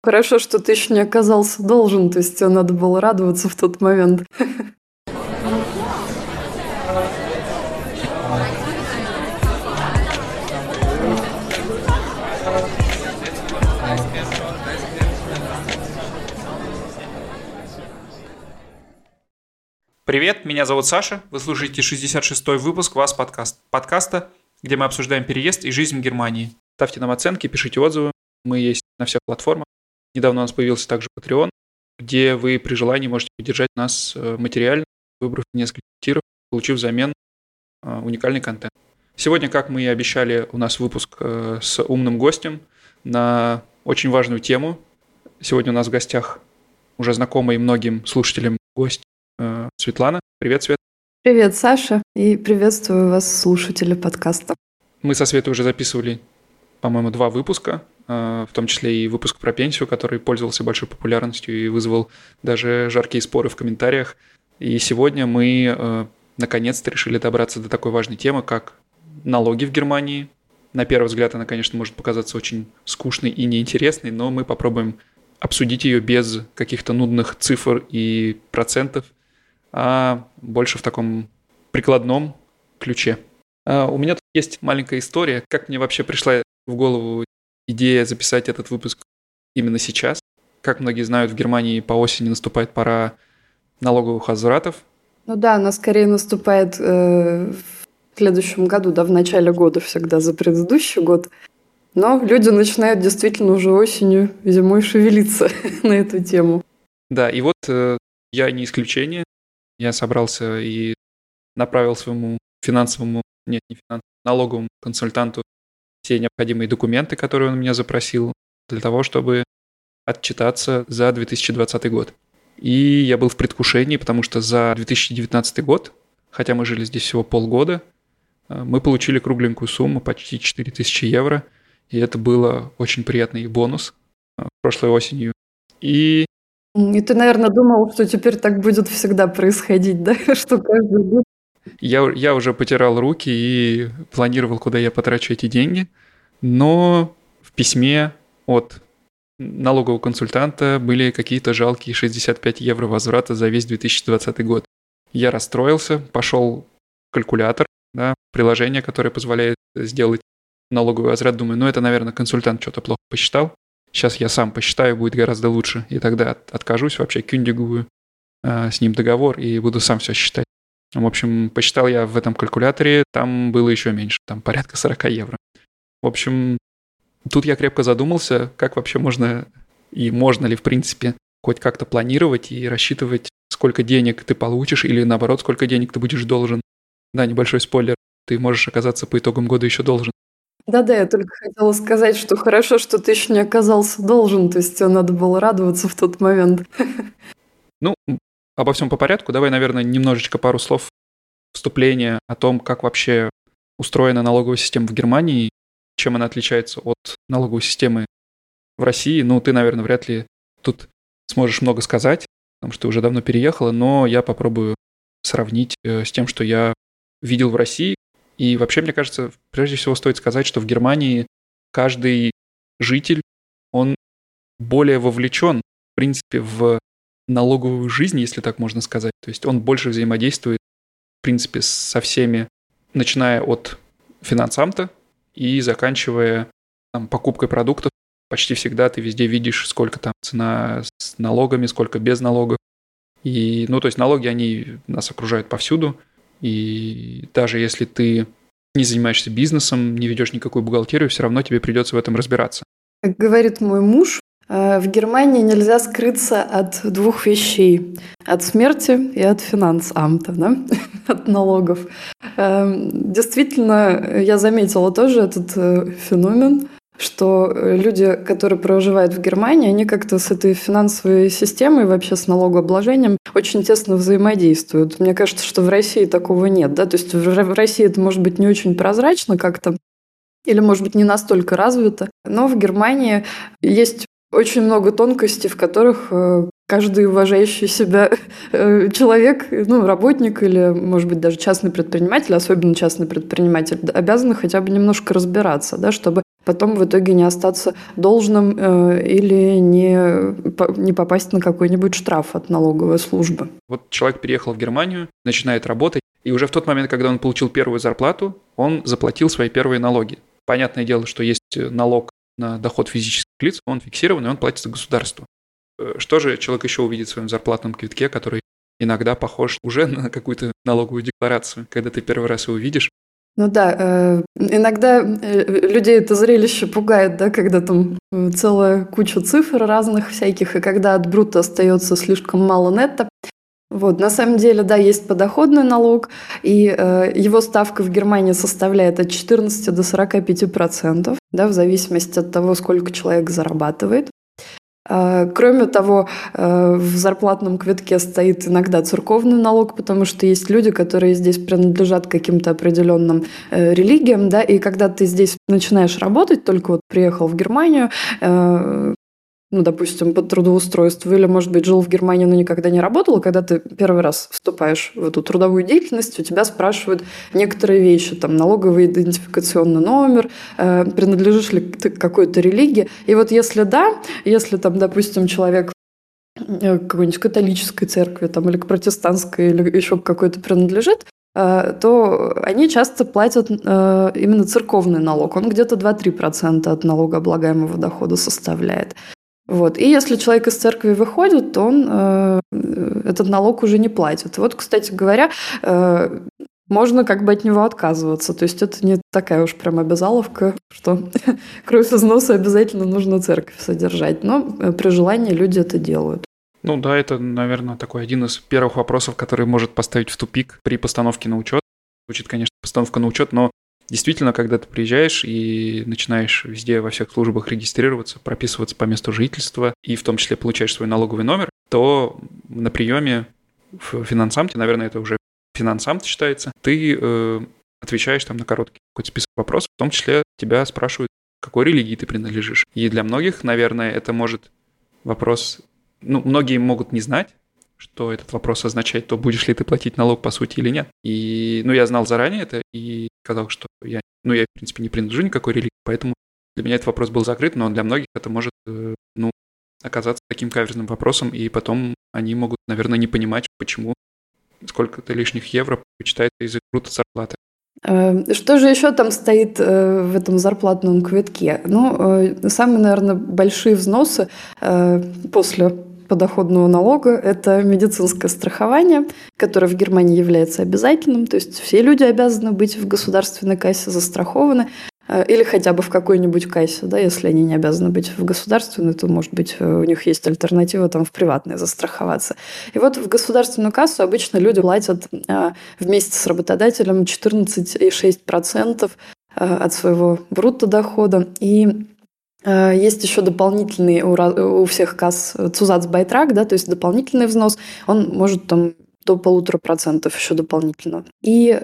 Хорошо, что ты еще не оказался должен, то есть тебе надо было радоваться в тот момент. Привет, меня зовут Саша, вы слушаете 66-й выпуск «Вас подкаст», подкаста, где мы обсуждаем переезд и жизнь в Германии. Ставьте нам оценки, пишите отзывы, мы есть на всех платформах. Недавно у нас появился также Patreon, где вы при желании можете поддержать нас э, материально, выбрав несколько тиров, получив взамен э, уникальный контент. Сегодня, как мы и обещали, у нас выпуск э, с умным гостем на очень важную тему. Сегодня у нас в гостях уже знакомый многим слушателям гость Светлана. Привет, Свет. Привет, Саша, и приветствую вас, слушатели подкаста. Мы со Светой уже записывали, по-моему, два выпуска, в том числе и выпуск про пенсию, который пользовался большой популярностью и вызвал даже жаркие споры в комментариях. И сегодня мы э, наконец-то решили добраться до такой важной темы, как налоги в Германии. На первый взгляд она, конечно, может показаться очень скучной и неинтересной, но мы попробуем обсудить ее без каких-то нудных цифр и процентов – а больше в таком прикладном ключе. А у меня тут есть маленькая история, как мне вообще пришла в голову идея записать этот выпуск именно сейчас. Как многие знают, в Германии по осени наступает пора налоговых возвратов. Ну да, она скорее наступает э, в следующем году, да, в начале года всегда за предыдущий год. Но люди начинают действительно уже осенью, зимой шевелиться на эту тему. Да, и вот э, я не исключение я собрался и направил своему финансовому, нет, не финансовому, налоговому консультанту все необходимые документы, которые он меня запросил, для того, чтобы отчитаться за 2020 год. И я был в предвкушении, потому что за 2019 год, хотя мы жили здесь всего полгода, э, мы получили кругленькую сумму, почти 4000 евро, и это было очень приятный бонус э, прошлой осенью. И и ты, наверное, думал, что теперь так будет всегда происходить, да? Что каждый год я, я уже потирал руки и планировал, куда я потрачу эти деньги, но в письме от налогового консультанта были какие-то жалкие 65 евро возврата за весь 2020 год. Я расстроился, пошел калькулятор, да, приложение, которое позволяет сделать налоговый возврат. Думаю, ну это, наверное, консультант что-то плохо посчитал. Сейчас я сам посчитаю, будет гораздо лучше. И тогда откажусь вообще, кюндигую э, с ним договор и буду сам все считать. В общем, посчитал я в этом калькуляторе, там было еще меньше, там порядка 40 евро. В общем, тут я крепко задумался, как вообще можно и можно ли, в принципе, хоть как-то планировать и рассчитывать, сколько денег ты получишь или наоборот, сколько денег ты будешь должен. Да, небольшой спойлер, ты можешь оказаться по итогам года еще должен. Да-да, я только хотела сказать, что хорошо, что ты еще не оказался должен, то есть тебе надо было радоваться в тот момент. Ну, обо всем по порядку. Давай, наверное, немножечко пару слов вступления о том, как вообще устроена налоговая система в Германии, чем она отличается от налоговой системы в России. Ну, ты, наверное, вряд ли тут сможешь много сказать, потому что ты уже давно переехала, но я попробую сравнить э, с тем, что я видел в России, и вообще, мне кажется, прежде всего стоит сказать, что в Германии каждый житель, он более вовлечен, в принципе, в налоговую жизнь, если так можно сказать. То есть он больше взаимодействует, в принципе, со всеми, начиная от финансамта и заканчивая там, покупкой продуктов. Почти всегда ты везде видишь, сколько там цена с налогами, сколько без налогов. И, ну, то есть налоги, они нас окружают повсюду. И даже если ты не занимаешься бизнесом, не ведешь никакую бухгалтерию, все равно тебе придется в этом разбираться. Как говорит мой муж, в Германии нельзя скрыться от двух вещей. От смерти и от финансамта, да? от налогов. Эм, действительно, я заметила тоже этот э, феномен что э, люди, которые проживают в Германии, они как-то с этой финансовой системой, вообще с налогообложением, очень тесно взаимодействуют. Мне кажется, что в России такого нет. Да? То есть в России это может быть не очень прозрачно как-то, или, может быть, не настолько развито. Но в Германии есть очень много тонкостей, в которых э, каждый уважающий себя э, человек, ну, работник или, может быть, даже частный предприниматель, особенно частный предприниматель, обязан хотя бы немножко разбираться, да, чтобы потом в итоге не остаться должным э, или не, не попасть на какой-нибудь штраф от налоговой службы. Вот человек переехал в Германию, начинает работать, и уже в тот момент, когда он получил первую зарплату, он заплатил свои первые налоги. Понятное дело, что есть налог на доход физических лиц, он фиксированный, он платится государству. Э, что же человек еще увидит в своем зарплатном квитке, который иногда похож уже на какую-то налоговую декларацию, когда ты первый раз его видишь. Ну да, э, иногда э, людей это зрелище пугает, да, когда там целая куча цифр разных всяких, и когда от брута остается слишком мало нетто. Вот, на самом деле, да, есть подоходный налог, и э, его ставка в Германии составляет от 14 до 45 процентов, да, в зависимости от того, сколько человек зарабатывает. А, кроме того, э, в зарплатном квитке стоит иногда церковный налог, потому что есть люди, которые здесь принадлежат каким-то определенным э, религиям, да, и когда ты здесь начинаешь работать, только вот приехал в Германию, э, ну, допустим, по трудоустройству, или, может быть, жил в Германии, но никогда не работал, когда ты первый раз вступаешь в эту трудовую деятельность, у тебя спрашивают некоторые вещи, там, налоговый идентификационный номер, э, принадлежишь ли ты к какой-то религии. И вот если да, если там, допустим, человек э, какой-нибудь католической церкви там, или к протестантской, или еще к какой-то принадлежит, э, то они часто платят э, именно церковный налог. Он где-то 2-3% от налогооблагаемого дохода составляет. Вот. И если человек из церкви выходит, то он э, этот налог уже не платит. Вот, кстати говоря, э, можно как бы от него отказываться. То есть это не такая уж прям обязаловка, что кровь из носа обязательно нужно церковь содержать. Но э, при желании люди это делают. Ну да, это, наверное, такой один из первых вопросов, который может поставить в тупик при постановке на учет. Звучит, конечно, постановка на учет, но Действительно, когда ты приезжаешь и начинаешь везде во всех службах регистрироваться, прописываться по месту жительства и в том числе получаешь свой налоговый номер, то на приеме в финансамте, наверное, это уже финансамт считается, ты э, отвечаешь там на короткий какой-то список вопросов, в том числе тебя спрашивают, какой религии ты принадлежишь. И для многих, наверное, это может вопрос... Ну, многие могут не знать, что этот вопрос означает, то будешь ли ты платить налог по сути или нет. И, ну, я знал заранее это и сказал, что я, ну, я, в принципе, не принадлежу никакой религии, поэтому для меня этот вопрос был закрыт, но для многих это может, э, ну, оказаться таким каверзным вопросом, и потом они могут, наверное, не понимать, почему сколько-то лишних евро вычитается из круто зарплаты. Э, что же еще там стоит э, в этом зарплатном квитке? Ну, самые, наверное, большие взносы после подоходного налога – это медицинское страхование, которое в Германии является обязательным. То есть все люди обязаны быть в государственной кассе застрахованы э, или хотя бы в какой-нибудь кассе, да, если они не обязаны быть в государственной, то, может быть, э, у них есть альтернатива там в приватной застраховаться. И вот в государственную кассу обычно люди платят э, вместе с работодателем 14,6% от своего брутто дохода. И есть еще дополнительный у, всех касс цузацбайтрак, да, то есть дополнительный взнос, он может там до полутора процентов еще дополнительно. И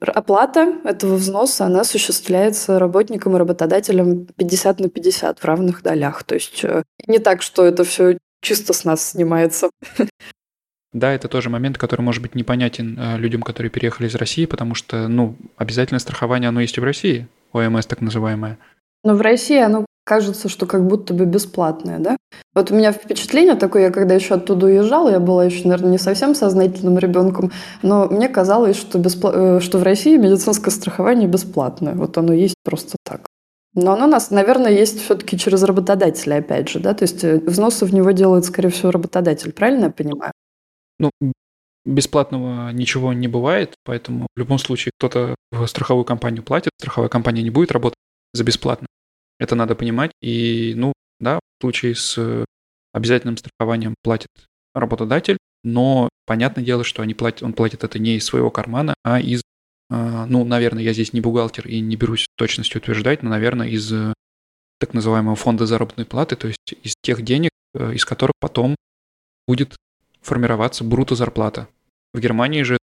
оплата этого взноса, она осуществляется работником и работодателем 50 на 50 в равных долях. То есть э, не так, что это все чисто с нас снимается. Да, это тоже момент, который может быть непонятен э, людям, которые переехали из России, потому что, ну, обязательное страхование, оно есть и в России, ОМС так называемое. Но в России оно кажется, что как будто бы бесплатное, да? Вот у меня впечатление такое, я когда еще оттуда уезжала, я была еще, наверное, не совсем сознательным ребенком, но мне казалось, что, беспла... Э, что в России медицинское страхование бесплатное. Вот оно есть просто так. Но оно, нас, наверное, есть все-таки через работодателя, опять же, да? То есть э, взносы в него делает, скорее всего, работодатель. Правильно я понимаю? Ну, бесплатного ничего не бывает, поэтому в любом случае кто-то в страховую компанию платит, страховая компания не будет работать за бесплатно. Это надо понимать. И, ну, да, в случае с э, обязательным страхованием платит работодатель, но понятное дело, что они платят, он платит это не из своего кармана, а из, э, ну, наверное, я здесь не бухгалтер и не берусь точностью утверждать, но, наверное, из э, так называемого фонда заработной платы, то есть из тех денег, из которых потом будет формироваться бруто зарплата. В Германии же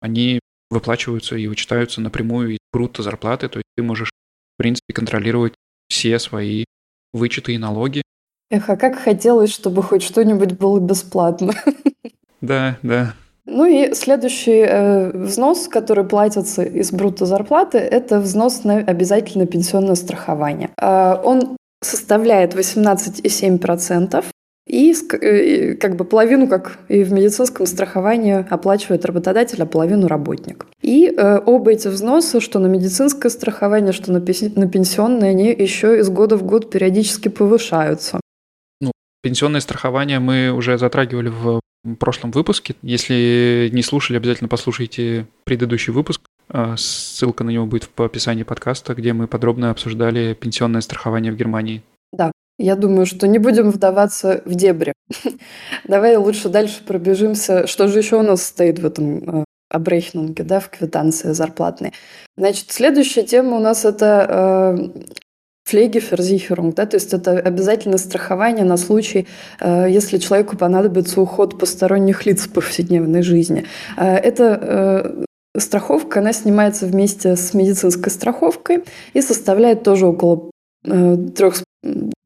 они выплачиваются и вычитаются напрямую из бруто зарплаты, то есть ты можешь в принципе, контролировать все свои вычеты и налоги. Эх, а как хотелось, чтобы хоть что-нибудь было бесплатно. Да, да. Ну и следующий э, взнос, который платится из брутто зарплаты, это взнос на обязательное пенсионное страхование. Э, он составляет 18,7%. И э, как бы половину, как и в медицинском страховании, оплачивает работодатель, а половину работник. И э, оба эти взносы, что на медицинское страхование, что на, на пенсионное, они еще из года в год периодически повышаются. Ну, пенсионное страхование мы уже затрагивали в прошлом выпуске. Если не слушали, обязательно послушайте предыдущий выпуск. Э, ссылка на него будет в описании подкаста, где мы подробно обсуждали пенсионное страхование в Германии. Да, я думаю, что не будем вдаваться в дебри. Давай лучше дальше пробежимся. Что же еще у нас стоит в этом э, обрейхнунге, да, в квитанции зарплатной? Значит, следующая тема у нас это э, да, то есть это обязательное страхование на случай, э, если человеку понадобится уход посторонних лиц в повседневной жизни. Э, это страховка, она снимается вместе с медицинской страховкой и составляет тоже около трех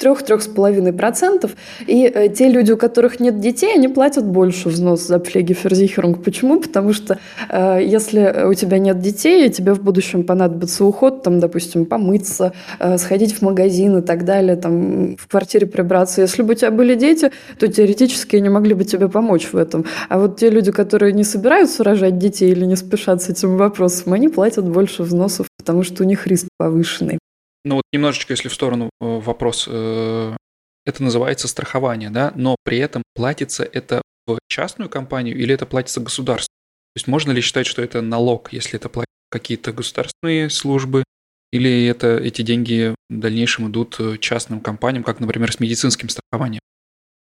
трех-трех с половиной процентов. И э, те люди, у которых нет детей, они платят больше взнос за пфлегеферзихерунг. Почему? Потому что э, если у тебя нет детей, и тебе в будущем понадобится уход, там, допустим, помыться, э, сходить в магазин и так далее, там, в квартире прибраться. Если бы у тебя были дети, то теоретически они могли бы тебе помочь в этом. А вот те люди, которые не собираются рожать детей или не спешат с этим вопросом, они платят больше взносов, потому что у них риск повышенный. Ну вот немножечко, если в сторону э, вопрос, э, это называется страхование, да, но при этом платится это в частную компанию или это платится государству? То есть можно ли считать, что это налог, если это платят какие-то государственные службы, или это, эти деньги в дальнейшем идут э, частным компаниям, как, например, с медицинским страхованием?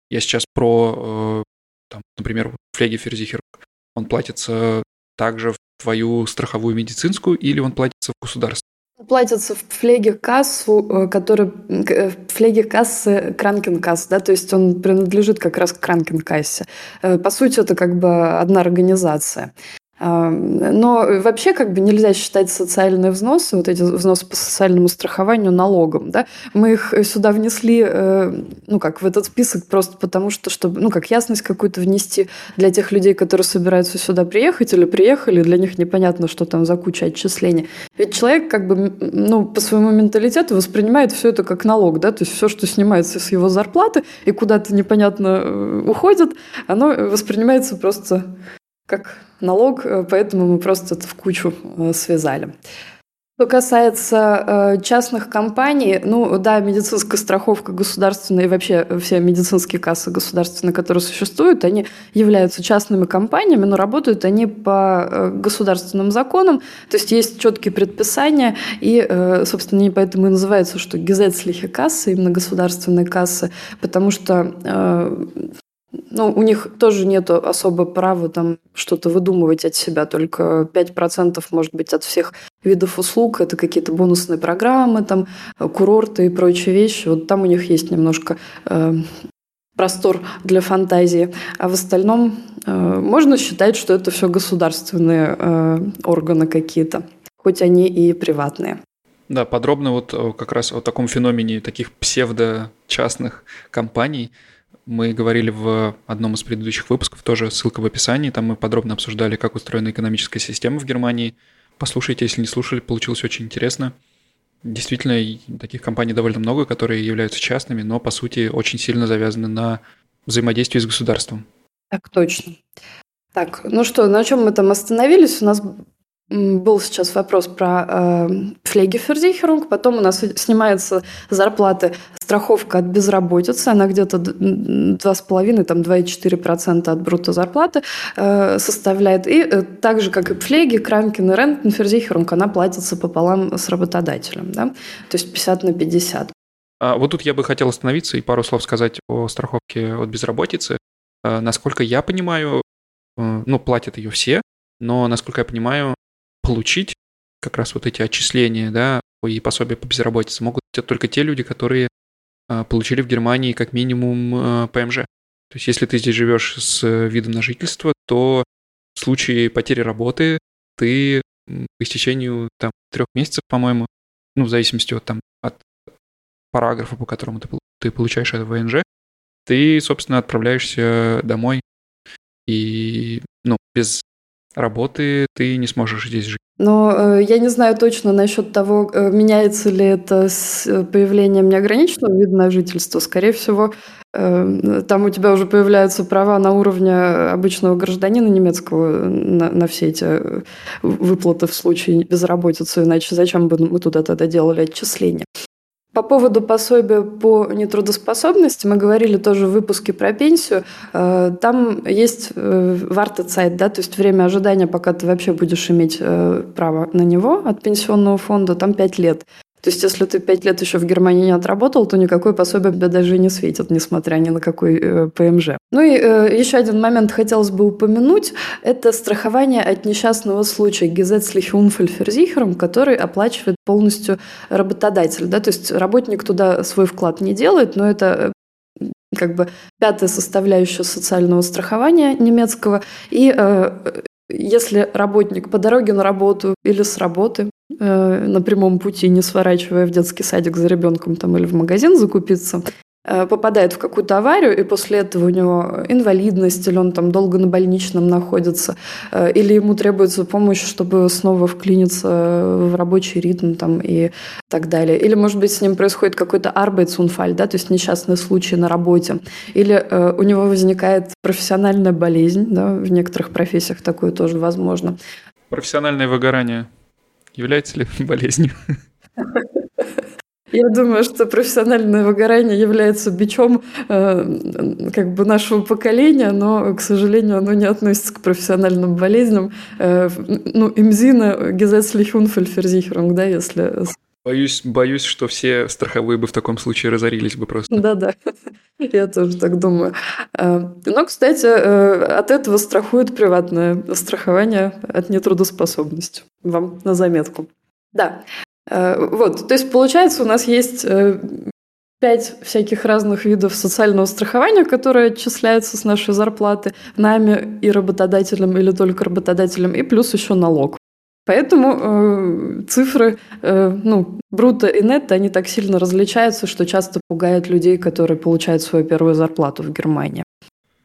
Я сейчас про, там, например, Флеги Ферзихер, он платится также в твою страховую медицинскую или он платится в государство? Платится в флеге-кассу, э, который э, флеге-кассы Кранкенкасс, да, то есть он принадлежит как раз к Кранкенкассе. Э, по сути, это как бы одна организация. Но вообще как бы нельзя считать социальные взносы, вот эти взносы по социальному страхованию налогом. Да? Мы их сюда внесли, э, ну как в этот список просто потому, что, чтобы, ну как ясность какую-то внести для тех людей, которые собираются сюда приехать или приехали, для них непонятно, что там за куча отчислений. Ведь человек как бы, ну, по своему менталитету воспринимает все это как налог, да, то есть все, что снимается с его зарплаты и куда-то непонятно э, уходит, оно воспринимается просто как налог, э, поэтому мы просто это в кучу э, связали. Что касается э, частных компаний, ну да, медицинская страховка государственная и вообще все медицинские кассы государственные, которые существуют, они являются частными компаниями, но работают они по государственным законам, то есть есть четкие предписания, и, собственно, они поэтому и называются, что гизецлихи кассы, именно государственные кассы, потому что ну, у них тоже нет особо права там что-то выдумывать от себя, только 5% может быть от всех видов услуг, это какие-то бонусные программы, там, курорты и прочие вещи. Вот там у них есть немножко э, простор для фантазии. А в остальном э, можно считать, что это все государственные э, органы какие-то, хоть они и приватные. Да, подробно вот э, как раз о таком феномене таких псевдо-частных компаний – мы говорили в одном из предыдущих выпусков, тоже ссылка в описании, там мы подробно обсуждали, как устроена экономическая система в Германии. Послушайте, если не слушали, получилось очень интересно. Действительно, таких компаний довольно много, которые являются частными, но по сути очень сильно завязаны на взаимодействии с государством. Так точно. Так, ну что, на чем мы там остановились? У нас был сейчас вопрос про э, флегеферзихерунг, потом у нас снимается зарплаты, страховка от безработицы, она где-то 2,5, там 2,4% от брутто зарплаты э, составляет. И э, так же, как и флеги, кранкин и рентенферзихерунг, она платится пополам с работодателем, да? то есть 50 на 50. А вот тут я бы хотел остановиться и пару слов сказать о страховке от безработицы. Э, насколько я понимаю, э, ну, платят ее все, но, насколько я понимаю, получить как раз вот эти отчисления, да, и пособия по безработице могут только те люди, которые а, получили в Германии как минимум а, ПМЖ. То есть если ты здесь живешь с видом на жительство, то в случае потери работы ты по истечению там трех месяцев, по-моему, ну, в зависимости от, там, от параграфа, по которому ты, ты получаешь это ВНЖ, ты, собственно, отправляешься домой и ну, без работы ты не сможешь здесь жить. Но э, я не знаю точно насчет того, э, меняется ли это с э, появлением неограниченного вида на жительство. Скорее всего, э, там у тебя уже появляются права на уровне обычного гражданина немецкого на, на все эти э, выплаты в случае безработицы, иначе зачем бы мы туда тогда делали отчисления? По поводу пособия по нетрудоспособности мы говорили тоже в выпуске про пенсию. Э, там есть э, вартецайт, да, то есть время ожидания, пока ты вообще будешь иметь э, право на него от пенсионного фонда, там 5 лет. То есть, если ты пять лет еще в Германии не отработал, то никакой пособие тебе даже не светит, несмотря ни на какой э, ПМЖ. Ну и э, еще один момент хотелось бы упомянуть. Это страхование от несчастного случая Gesetzliche который оплачивает полностью работодатель. Да? То есть, работник туда свой вклад не делает, но это э, как бы пятая составляющая социального страхования немецкого. И э, если работник по дороге на работу или с работы э, на прямом пути, не сворачивая в детский садик за ребенком там, или в магазин закупиться, Э, попадает в какую-то аварию, и после этого у него инвалидность, или он там долго на больничном находится, э, или ему требуется помощь, чтобы снова вклиниться в рабочий ритм там, и так далее. Или, может быть, с ним происходит какой-то arbeitsunfall, да, то есть несчастный случай на работе. Или э, у него возникает профессиональная болезнь, да, в некоторых профессиях такое тоже возможно. Профессиональное выгорание является ли болезнью? Я думаю, что профессиональное выгорание является бичом э, как бы нашего поколения, но, к сожалению, оно не относится к профессиональным болезням. Э, ну, имзина, gesetzlich Unfallversicherung, да, если... Боюсь, боюсь, что все страховые бы в таком случае разорились бы просто. Да-да, я тоже так думаю. Э, но, кстати, э, от этого страхует приватное страхование от нетрудоспособности. Вам на заметку. Да. Э, вот, то есть получается у нас есть э, пять всяких разных видов социального страхования, которые отчисляются с нашей зарплаты нами и работодателем или только работодателем, и плюс еще налог. Поэтому э, цифры, э, ну, бруто и нетто, они так сильно различаются, что часто пугают людей, которые получают свою первую зарплату в Германии.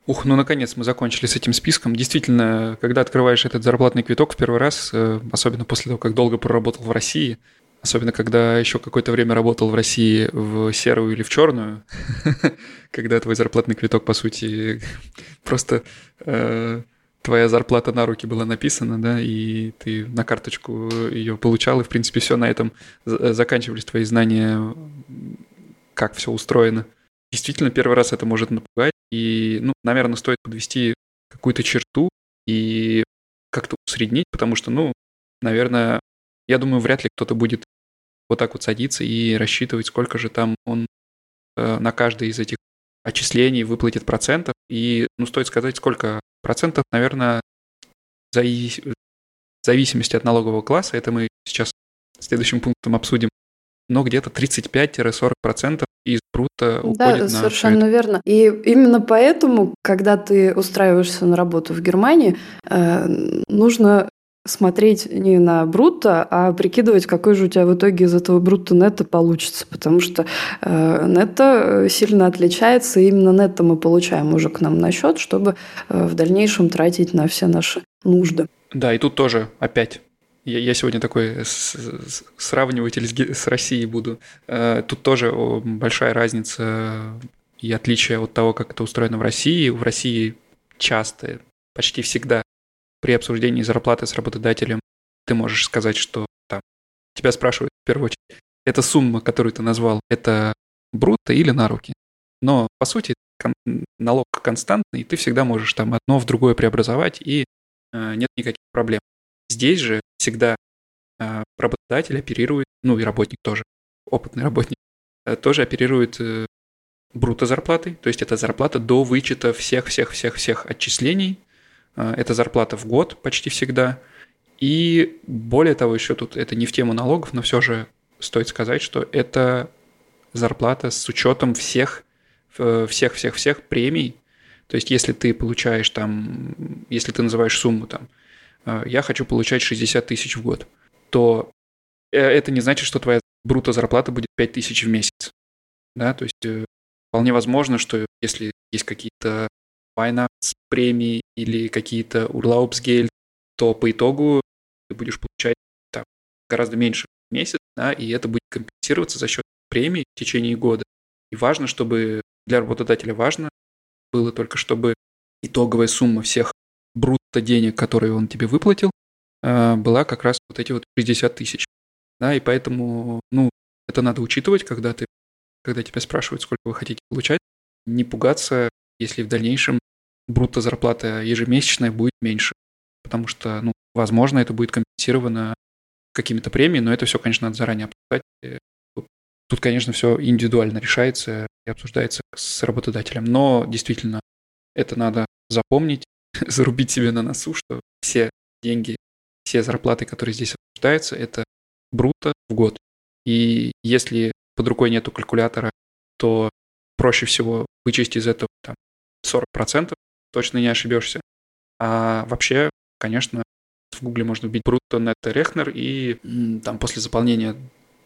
Ух, ну наконец мы закончили с этим списком. Действительно, когда открываешь этот зарплатный квиток в первый раз, э, особенно после того, как долго проработал в России, Особенно, когда еще какое-то время работал в России в серую или в черную, когда твой зарплатный квиток, по сути, просто э, твоя зарплата на руки была написана, да, и ты на карточку ее получал, и, в принципе, все на этом заканчивались твои знания, как все устроено. Действительно, первый раз это может напугать, и, ну, наверное, стоит подвести какую-то черту и как-то усреднить, потому что, ну, наверное, я думаю, вряд ли кто-то будет вот так вот садиться и рассчитывать, сколько же там он э, на каждый из этих отчислений выплатит процентов. И, ну, стоит сказать, сколько процентов, наверное, в зависимости от налогового класса, это мы сейчас следующим пунктом обсудим, но где-то 35-40% из брута уходит да, на совершенно верно. И именно поэтому, когда ты устраиваешься на работу в Германии, э, нужно смотреть не на брутто, а прикидывать, какой же у тебя в итоге из этого брутто нетто получится, потому что э, нетто сильно отличается, и именно нетто мы получаем уже к нам на счет, чтобы э, в дальнейшем тратить на все наши нужды. Да, и тут тоже опять я, я сегодня такой сравниватель с, с Россией буду. Э, тут тоже большая разница и отличие от того, как это устроено в России. В России часто, почти всегда при обсуждении зарплаты с работодателем ты можешь сказать, что там тебя спрашивают в первую очередь, эта сумма, которую ты назвал, это брутто или на руки? Но, по сути, кон- налог константный, и ты всегда можешь там одно в другое преобразовать, и э, нет никаких проблем. Здесь же всегда э, работодатель оперирует, ну и работник тоже, опытный работник, э, тоже оперирует э, бруто зарплатой, то есть это зарплата до вычета всех-всех-всех-всех отчислений, это зарплата в год почти всегда. И более того, еще тут это не в тему налогов, но все же стоит сказать, что это зарплата с учетом всех, всех-всех-всех премий. То есть если ты получаешь там, если ты называешь сумму там, а, я хочу получать 60 тысяч в год, то э, это не значит, что твоя бруто зарплата будет 5 тысяч в месяц. Да, то есть э, вполне возможно, что если есть какие-то премии или какие-то Урлаупсгельд, то по итогу ты будешь получать там, гораздо меньше в месяц, да, и это будет компенсироваться за счет премий в течение года. И важно, чтобы для работодателя важно было только, чтобы итоговая сумма всех брутто денег, которые он тебе выплатил, э, была как раз вот эти вот 60 тысяч. Да, и поэтому, ну, это надо учитывать, когда ты, когда тебя спрашивают, сколько вы хотите получать, не пугаться, если в дальнейшем брутто зарплата ежемесячная будет меньше. Потому что, ну, возможно, это будет компенсировано какими-то премиями, но это все, конечно, надо заранее обсуждать. Тут, конечно, все индивидуально решается и обсуждается с работодателем. Но действительно, это надо запомнить, зарубить себе на носу, что все деньги, все зарплаты, которые здесь обсуждаются, это брутто в год. И если под рукой нету калькулятора, то проще всего вычесть из этого там, 40%, точно не ошибешься. А вообще, конечно, в Гугле можно вбить брутто нетто рехнер, и там после заполнения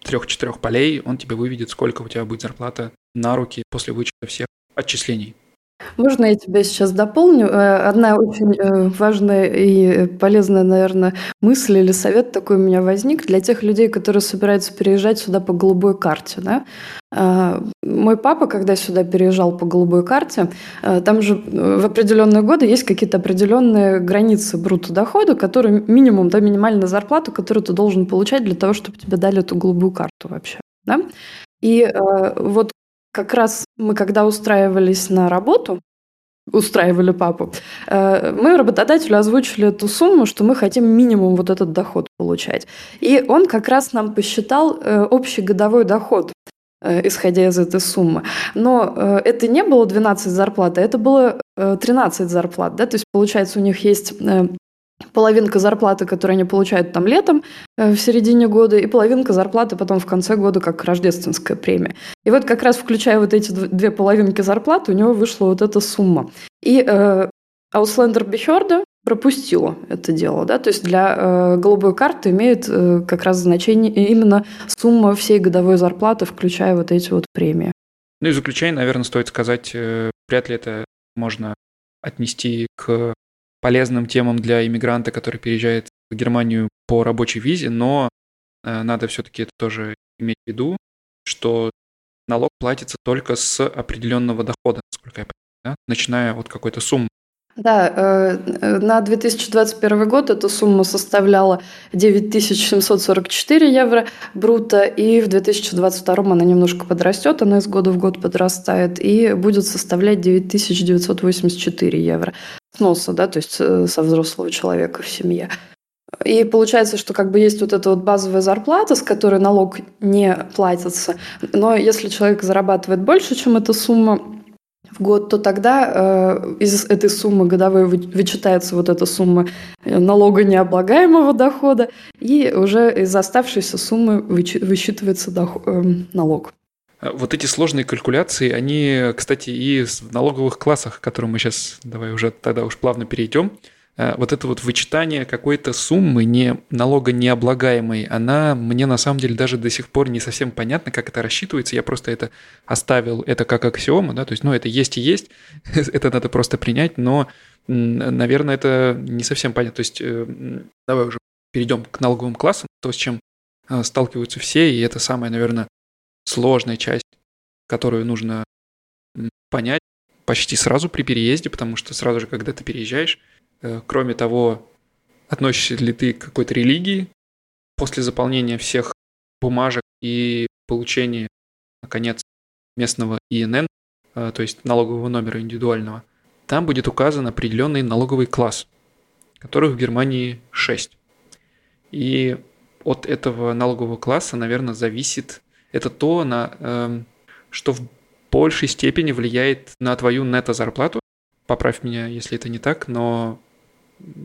трех-четырех полей он тебе выведет, сколько у тебя будет зарплата на руки после вычета всех отчислений. Можно я тебя сейчас дополню? Э, одна очень э, важная и полезная, наверное, мысль или совет такой у меня возник для тех людей, которые собираются переезжать сюда по голубой карте. Да? А, мой папа, когда сюда переезжал по голубой карте, э, там же в определенные годы есть какие-то определенные границы бруто дохода, которые минимум, да, минимальная зарплата, которую ты должен получать для того, чтобы тебе дали эту голубую карту вообще. Да? И вот как раз мы, когда устраивались на работу, устраивали папу, э, мы работодателю озвучили эту сумму, что мы хотим минимум вот этот доход получать. И он как раз нам посчитал э, общий годовой доход э, исходя из этой суммы. Но это не было 12 зарплат, а это было 13 зарплат. Да? То есть, получается, у них есть половинка зарплаты, которую они получают там летом э, в середине года, и половинка зарплаты потом в конце года как рождественская премия. И вот как раз включая вот эти две половинки зарплаты, у него вышла вот эта сумма. И э, Outlander Бехерда пропустила это дело, да, то есть для э, голубой карты имеет э, как раз значение именно сумма всей годовой зарплаты, включая вот эти вот премии. Ну и заключение, наверное, стоит сказать, э, вряд ли это можно отнести к полезным темам для иммигранта, который переезжает в Германию по рабочей визе, но э, надо все-таки это тоже иметь в виду, что налог платится только с определенного дохода, насколько я понимаю, да? начиная от какой-то суммы. Да, э, на 2021 год эта сумма составляла 9744 евро бруто, и в 2022 она немножко подрастет, она из года в год подрастает, и будет составлять 9984 евро сноса, да, то есть э, со взрослого человека в семье. И получается, что как бы есть вот эта вот базовая зарплата, с которой налог не платится. Но если человек зарабатывает больше, чем эта сумма, в год, то тогда э, из этой суммы годовой вычитается вот эта сумма э, налога необлагаемого дохода, и уже из оставшейся суммы высчитывается доход, э, налог. А вот эти сложные калькуляции, они, кстати, и в налоговых классах, к которым мы сейчас, давай уже тогда уж плавно перейдем, э, вот это вот вычитание какой-то суммы не налога необлагаемой, она мне на самом деле даже до сих пор не совсем понятно, как это рассчитывается. Я просто это оставил, это как аксиома, да, то есть, ну, это есть и есть, это надо просто принять, но, наверное, это не совсем понятно. То есть, э, давай уже перейдем к налоговым классам, то, с чем э, сталкиваются все, и это самое, наверное, сложная часть, которую нужно понять почти сразу при переезде, потому что сразу же, когда ты переезжаешь, э, кроме того, относишься ли ты к какой-то религии, после заполнения всех бумажек и получения, наконец, местного ИНН, э, то есть налогового номера индивидуального, там будет указан определенный налоговый класс, которых в Германии 6. И от этого налогового класса, наверное, зависит это то, на, э, что в большей степени влияет на твою нето-зарплату. Поправь меня, если это не так, но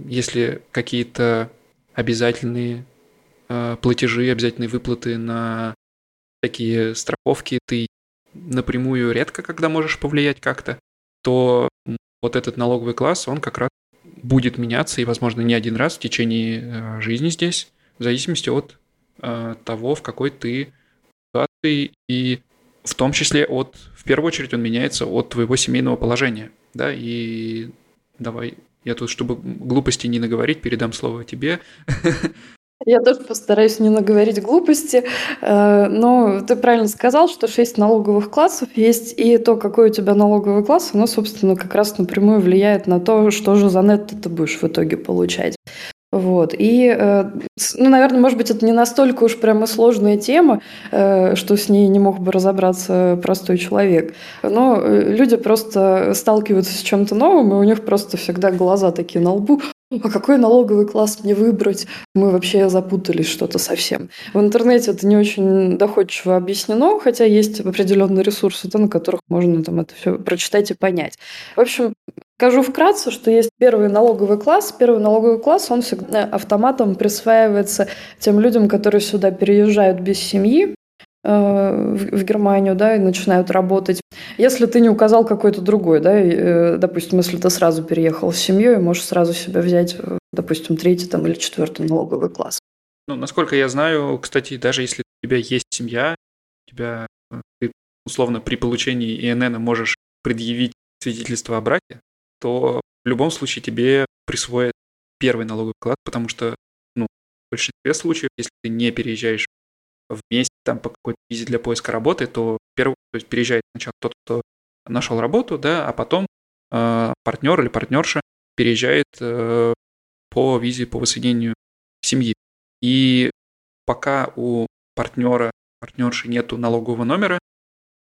если какие-то обязательные э, платежи, обязательные выплаты на такие страховки ты напрямую редко когда можешь повлиять как-то, то вот этот налоговый класс, он как раз будет меняться и, возможно, не один раз в течение э, жизни здесь, в зависимости от э, того, в какой ты и в том числе от, в первую очередь, он меняется от твоего семейного положения, да, и давай, я тут, чтобы глупости не наговорить, передам слово тебе. Я тоже постараюсь не наговорить глупости. Э, но ты правильно сказал, что шесть налоговых классов есть, и то, какой у тебя налоговый класс, оно, собственно, как раз напрямую влияет на то, что же за нетто ты будешь в итоге получать. Вот. И, э, ну, наверное, может быть, это не настолько уж прямо сложная тема, э, что с ней не мог бы разобраться простой человек. Но люди просто сталкиваются с чем-то новым, и у них просто всегда глаза такие на лбу а какой налоговый класс мне выбрать? Мы вообще запутались что-то совсем. В интернете это не очень доходчиво объяснено, хотя есть определенные ресурсы, на которых можно там это все прочитать и понять. В общем, скажу вкратце, что есть первый налоговый класс. Первый налоговый класс, он всегда автоматом присваивается тем людям, которые сюда переезжают без семьи, Э, в Германию, да, и начинают работать. Если ты не указал какой-то другой, да, э, допустим, если ты сразу переехал с семьей, можешь сразу себя взять, э, допустим, третий там, или четвертый налоговый класс. Ну, насколько я знаю, кстати, даже если у тебя есть семья, у тебя ты условно при получении ИНН можешь предъявить свидетельство о браке, то в любом случае тебе присвоят первый налоговый вклад, потому что ну, в большинстве случаев, если ты не переезжаешь вместе там по какой-то визе для поиска работы, то, первый, то есть переезжает сначала тот, кто нашел работу, да, а потом э, партнер или партнерша переезжает э, по визе по воссоединению семьи. И пока у партнера, партнерши нету налогового номера,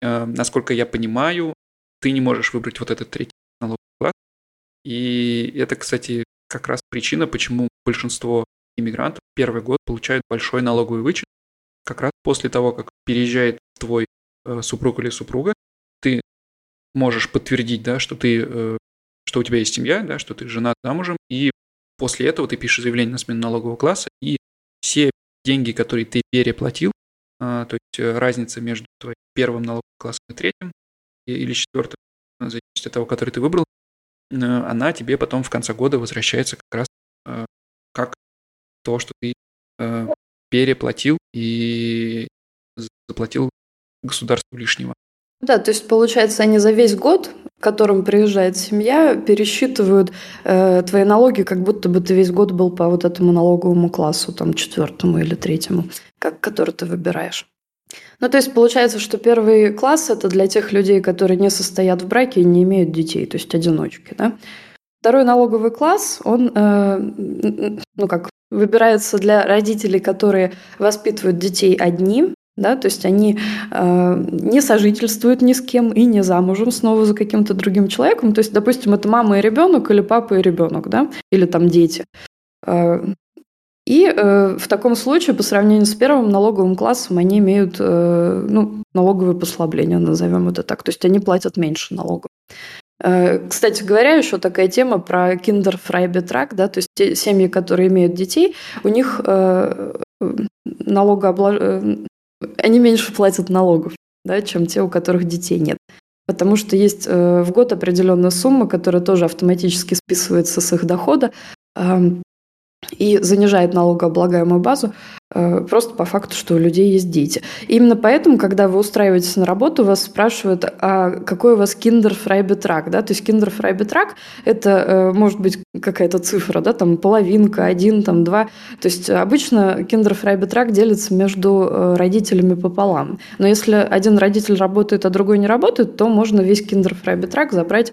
э, насколько я понимаю, ты не можешь выбрать вот этот третий. И это, кстати, как раз причина, почему большинство иммигрантов первый год получают большой налоговый вычет, как раз после того, как переезжает твой э, супруг или супруга, ты можешь подтвердить, да, что ты, э, что у тебя есть семья, да, что ты женат замужем, и после этого ты пишешь заявление на смену налогового класса, и все деньги, которые ты переплатил, э, то есть э, разница между твоим первым налоговым классом и третьим, или четвертым, в зависимости от того, который ты выбрал, она тебе потом в конце года возвращается как раз э, как то, что ты э, переплатил и заплатил государству лишнего. Да, то есть получается, они за весь год, в котором приезжает семья, пересчитывают э, твои налоги, как будто бы ты весь год был по вот этому налоговому классу, там четвертому или третьему, как, который ты выбираешь. Ну, то есть получается, что первый класс это для тех людей, которые не состоят в браке и не имеют детей, то есть одиночки, да. Второй налоговый класс, он, э, ну как, выбирается для родителей, которые воспитывают детей одни, да, то есть они э, не сожительствуют ни с кем и не замужем снова за каким-то другим человеком. То есть, допустим, это мама и ребенок или папа и ребенок, да, или там дети. Э, и э, в таком случае, по сравнению с первым налоговым классом, они имеют э, ну, налоговые послабления, назовем это так. То есть они платят меньше налогов. Э, кстати говоря, еще такая тема про киндерфрайбетрак, да, то есть те семьи, которые имеют детей, у них э, налогооблаж... Э, они меньше платят налогов, да, чем те, у которых детей нет. Потому что есть э, в год определенная сумма, которая тоже автоматически списывается с их дохода и занижает налогооблагаемую базу э, просто по факту, что у людей есть дети. Именно поэтому, когда вы устраиваетесь на работу, вас спрашивают, а какой у вас киндерфрайбетрак, да, то есть киндерфрайбетрак – это э, может быть какая-то цифра, да, там половинка, один, там два, то есть обычно киндерфрайбетрак делится между э, родителями пополам, но если один родитель работает, а другой не работает, то можно весь киндерфрайбетрак забрать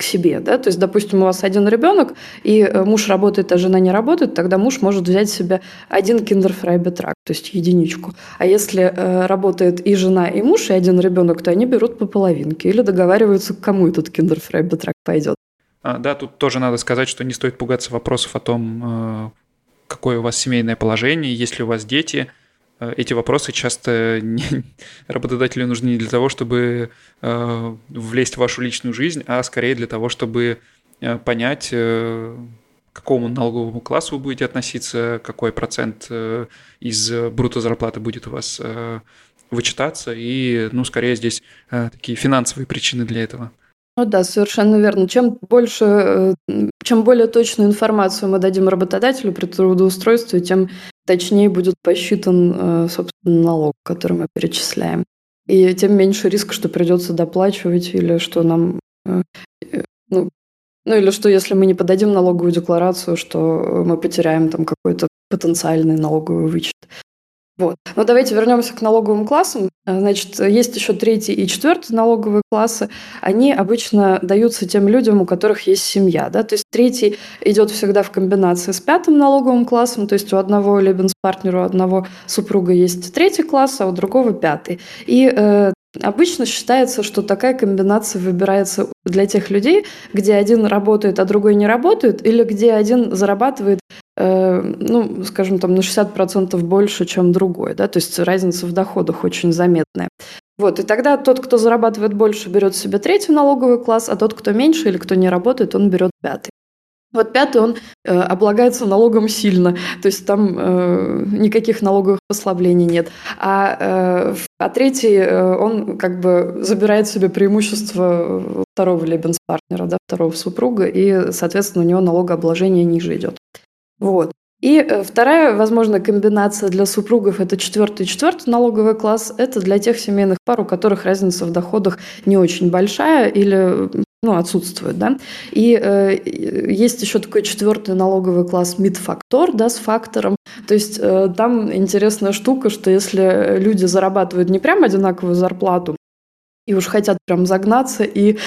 к себе, да, то есть, допустим, у вас один ребенок, и э, муж работает, а жена не работает, тогда муж может взять себе один киндерфрайбетрак, то есть единичку. А если э, работает и жена, и муж, и один ребенок, то они берут по половинке или договариваются, к кому этот киндерфрайбетрак пойдет. А, да, тут тоже надо сказать, что не стоит пугаться вопросов о том, э, какое у вас семейное положение, есть ли у вас дети – эти вопросы часто не, работодателю нужны не для того, чтобы э, влезть в вашу личную жизнь, а скорее для того, чтобы э, понять, э, к какому налоговому классу вы будете относиться, какой процент э, из бруто зарплаты будет у вас э, вычитаться, и, ну, скорее здесь э, такие финансовые причины для этого. Ну да, совершенно верно. Чем больше, э, чем более точную информацию мы дадим работодателю при трудоустройстве, тем точнее будет посчитан, э, собственно, налог, который мы перечисляем. И тем меньше риск, что придется доплачивать или что нам э, ну, Ну или что, если мы не подадим налоговую декларацию, что мы потеряем там какой-то потенциальный налоговый вычет. Вот. Но давайте вернемся к налоговым классам. Значит, есть еще третий и четвертый налоговые классы. Они обычно даются тем людям, у которых есть семья. Да? То есть третий идет всегда в комбинации с пятым налоговым классом. То есть у одного лебенспартнера, у одного супруга есть третий класс, а у другого пятый. И э, Обычно считается, что такая комбинация выбирается для тех людей, где один работает, а другой не работает, или где один зарабатывает, э, ну, скажем, там на 60% больше, чем другой. Да? То есть разница в доходах очень заметная. Вот, и тогда тот, кто зарабатывает больше, берет себе третий налоговый класс, а тот, кто меньше или кто не работает, он берет пятый. Вот пятый, он э, облагается налогом сильно, то есть там э, никаких налоговых послаблений нет. А, э, а третий, э, он как бы забирает себе преимущество второго лебенспартнера, да, второго супруга, и, соответственно, у него налогообложение ниже идет. Вот. И э, вторая, возможно, комбинация для супругов – это четвертый и четвертый налоговый класс. Это для тех семейных пар, у которых разница в доходах не очень большая или ну, отсутствует, да. И э, есть еще такой четвертый налоговый класс мидфактор, да, с фактором. То есть э, там интересная штука, что если люди зарабатывают не прям одинаковую зарплату, и уж хотят прям загнаться, и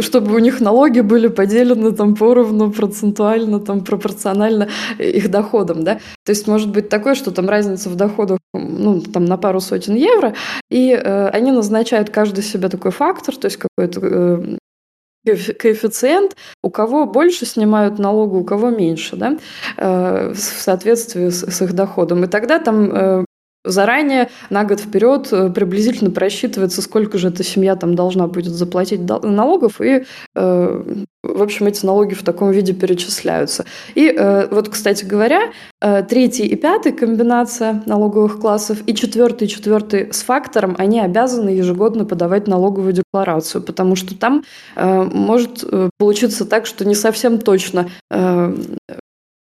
чтобы у них налоги были поделены там поровну, процентуально, там пропорционально их доходам, да. То есть может быть такое, что там разница в доходах, ну, там на пару сотен евро, и э, они назначают каждый себе такой фактор, то есть какой-то э, коэффициент, у кого больше снимают налогу, у кого меньше, да, э, в соответствии с, их доходом. И тогда там э, заранее на год вперед э, приблизительно просчитывается, сколько же эта семья там должна будет заплатить налогов, и, э, в общем, эти налоги в таком виде перечисляются. И э, вот, кстати говоря, третий и пятый комбинация налоговых классов и четвертый и четвертый с фактором, они обязаны ежегодно подавать налоговую декларацию, потому что там может получиться так, что не совсем точно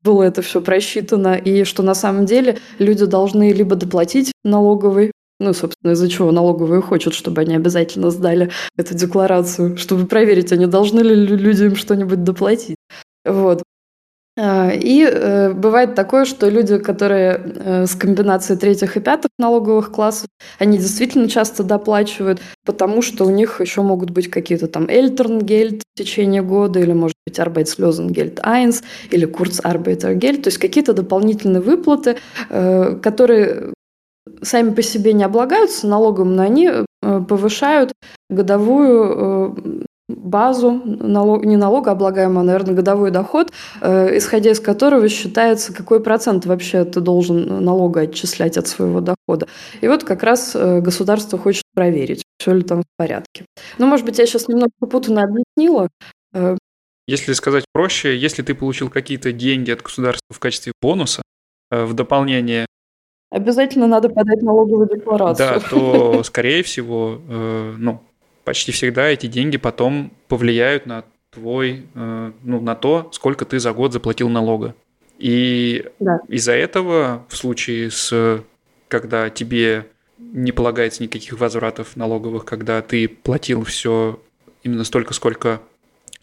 было это все просчитано, и что на самом деле люди должны либо доплатить налоговый, ну, собственно, из-за чего налоговые хочет, чтобы они обязательно сдали эту декларацию, чтобы проверить, они должны ли люди им что-нибудь доплатить. Вот. А, и э, бывает такое, что люди, которые э, с комбинацией третьих и пятых налоговых классов, они действительно часто доплачивают, потому что у них еще могут быть какие-то там Эльтернгельд в течение года, или, может быть, Arbeitslosengeld 1, или Kurzarbeitergeld, то есть какие-то дополнительные выплаты, э, которые сами по себе не облагаются налогом, но они повышают годовую базу, налог, не налогооблагаемый, а, наверное, годовой доход, э, исходя из которого считается, какой процент вообще ты должен налога отчислять от своего дохода. И вот как раз э, государство хочет проверить, все ли там в порядке. Ну, может быть, я сейчас немного путанно объяснила. Э, если сказать проще, если ты получил какие-то деньги от государства в качестве бонуса, э, в дополнение Обязательно надо подать налоговую декларацию. Да, то, скорее всего, э, ну, почти всегда эти деньги потом повлияют на твой, э, ну, на то, сколько ты за год заплатил налога. И да. из-за этого в случае с, когда тебе не полагается никаких возвратов налоговых, когда ты платил все именно столько, сколько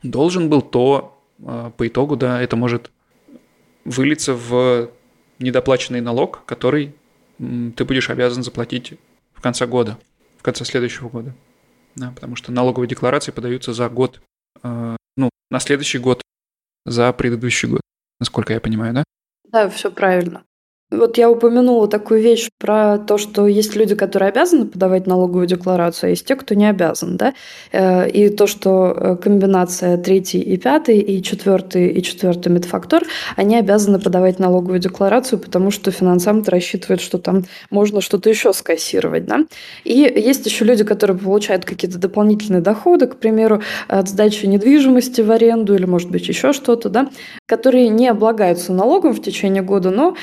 должен был, то э, по итогу, да, это может вылиться в недоплаченный налог, который ты будешь обязан заплатить в конце года, в конце следующего года да, потому что налоговые декларации подаются за год, э, ну, на следующий год, за предыдущий год, насколько я понимаю, да? Да, все правильно. Вот я упомянула такую вещь про то, что есть люди, которые обязаны подавать налоговую декларацию, а есть те, кто не обязан. Да? Э, и то, что э, комбинация третий и пятый, и четвертый и четвертый медфактор, они обязаны подавать налоговую декларацию, потому что финансамт рассчитывает, что там можно что-то еще скассировать. Да? И есть еще люди, которые получают какие-то дополнительные доходы, к примеру, от сдачи недвижимости в аренду или, может быть, еще что-то, да? которые не облагаются налогом в течение года, но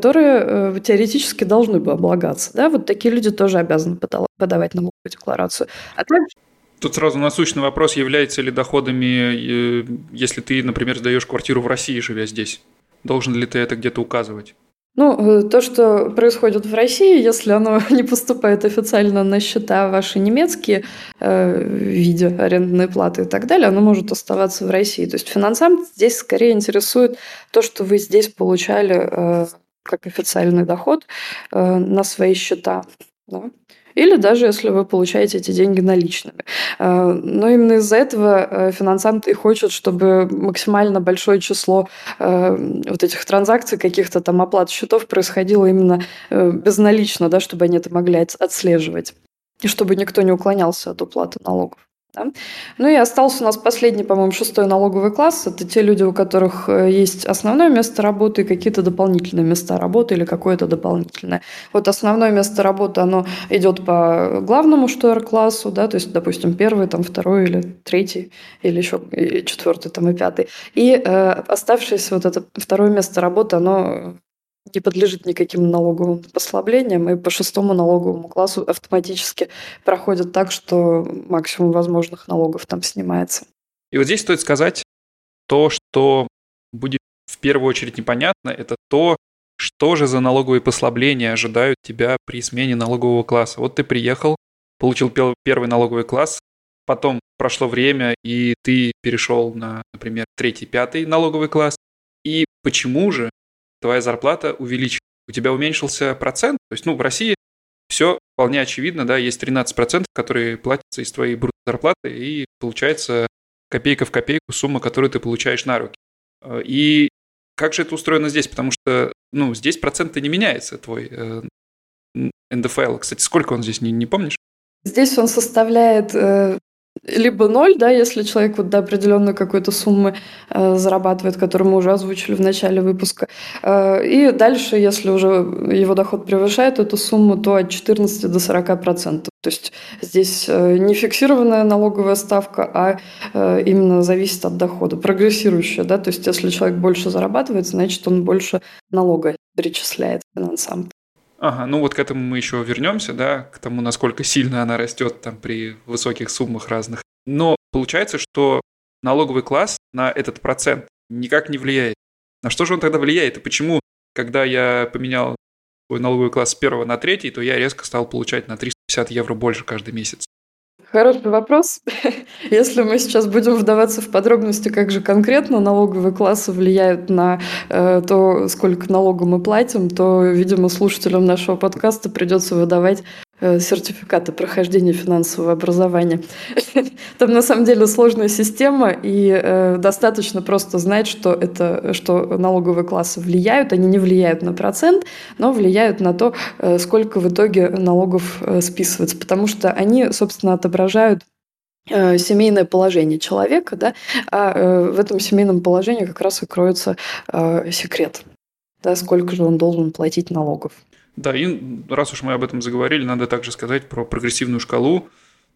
которые э, э, теоретически должны бы облагаться. Да? Вот такие люди тоже обязаны подавать налоговую декларацию. А также Тут сразу насущный вопрос, является ли доходами, э, если ты, например, сдаешь квартиру в России, живя здесь. Должен ли ты это где-то указывать? Ну, то, что происходит в России, если оно не поступает официально на счета ваши немецкие э, в виде арендной платы и так далее, оно может оставаться в России. То есть финансам здесь скорее интересует то, что вы здесь получали э, как официальный доход э, на свои счета. Да? Или даже если вы получаете эти деньги наличными. Э, но именно из-за этого э, финансант и хочет, чтобы максимально большое число э, вот этих транзакций, каких-то там оплат счетов происходило именно безналично, да, чтобы они это могли отслеживать. И чтобы никто не уклонялся от уплаты налогов. Да? Ну и остался у нас последний, по-моему, шестой налоговый класс. Это те люди, у которых э, есть основное место работы и какие-то дополнительные места работы или какое-то дополнительное. Вот основное место работы, оно идет по главному штуэр-классу, да, то есть, допустим, первый, там, второй или третий, или еще четвертый, там, и пятый. И э, оставшееся вот это второе место работы, оно не подлежит никаким налоговым послаблениям, и по шестому налоговому классу автоматически проходит так, что максимум возможных налогов там снимается. И вот здесь стоит сказать то, что будет в первую очередь непонятно, это то, что же за налоговые послабления ожидают тебя при смене налогового класса. Вот ты приехал, получил первый налоговый класс, потом прошло время, и ты перешел на, например, третий, пятый налоговый класс. И почему же твоя зарплата увеличилась, у тебя уменьшился процент. То есть, ну, в России все вполне очевидно, да, есть 13%, которые платятся из твоей бруттой зарплаты, и получается копейка в копейку сумма, которую ты получаешь на руки. Э, и как же это устроено здесь? Потому что, ну, здесь процент не меняется, твой э, НДФЛ. Кстати, сколько он здесь, не, не помнишь? Здесь он составляет э, либо ноль, да, если человек вот до определенной какой-то суммы э, зарабатывает, которую мы уже озвучили в начале выпуска. Э, и дальше, если уже его доход превышает эту сумму, то от 14 до 40 процентов. То есть здесь э, не фиксированная налоговая ставка, а э, именно зависит от дохода, прогрессирующая, да, то есть если человек больше зарабатывает, значит он больше налога перечисляет финансам. Ага, ну вот к этому мы еще вернемся, да, к тому, насколько сильно она растет там при высоких суммах разных. Но получается, что налоговый класс на этот процент никак не влияет. На что же он тогда влияет? И почему, когда я поменял свой налоговый класс с первого на третий, то я резко стал получать на 350 евро больше каждый месяц? Хороший вопрос. Если мы сейчас будем вдаваться в подробности, как же конкретно налоговые классы влияют на э, то, сколько налога мы платим, то, видимо, слушателям нашего подкаста придется выдавать Э, сертификаты прохождения финансового образования. Там на самом деле сложная система, и э, достаточно просто знать, что, это, что налоговые классы влияют. Они не влияют на процент, но влияют на то, э, сколько в итоге налогов списывается, потому что они, собственно, отображают семейное положение человека, да, а в этом семейном положении как раз и кроется секрет, да, сколько же он должен платить налогов. Да, и раз уж мы об этом заговорили, надо также сказать про прогрессивную шкалу.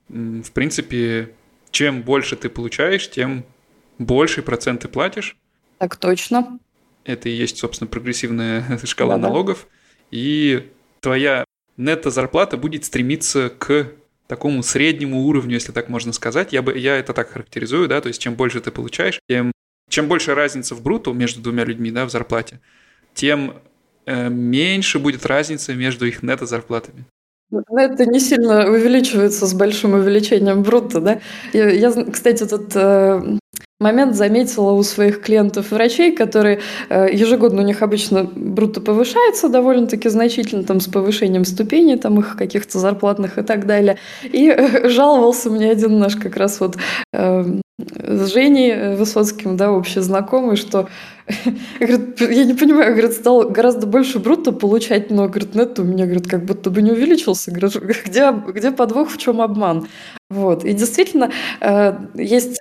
В принципе, чем больше ты получаешь, тем больше процент ты платишь. Так точно. Это и есть, собственно, прогрессивная шкала Да-да. налогов. И твоя нетто-зарплата будет стремиться к такому среднему уровню, если так можно сказать. Я, бы, я это так характеризую, да, то есть чем больше ты получаешь, тем чем больше разница в бруту между двумя людьми, да, в зарплате, тем меньше будет разница между их нето-зарплатами. Но это не сильно увеличивается с большим увеличением брута, да? Я, я кстати, этот э, момент заметила у своих клиентов-врачей, которые э, ежегодно у них обычно бруто повышается довольно-таки значительно, там, с повышением ступеней, там, их каких-то зарплатных и так далее. И э, жаловался мне один наш как раз вот э, с Женей Высоцким, да, общий знакомый, что говорит, я не понимаю, говорит, стал гораздо больше брута получать, но, говорит, нет, у меня, говорит, как будто бы не увеличился. Говорит, где, где подвох, в чем обман? Вот. И действительно, э, есть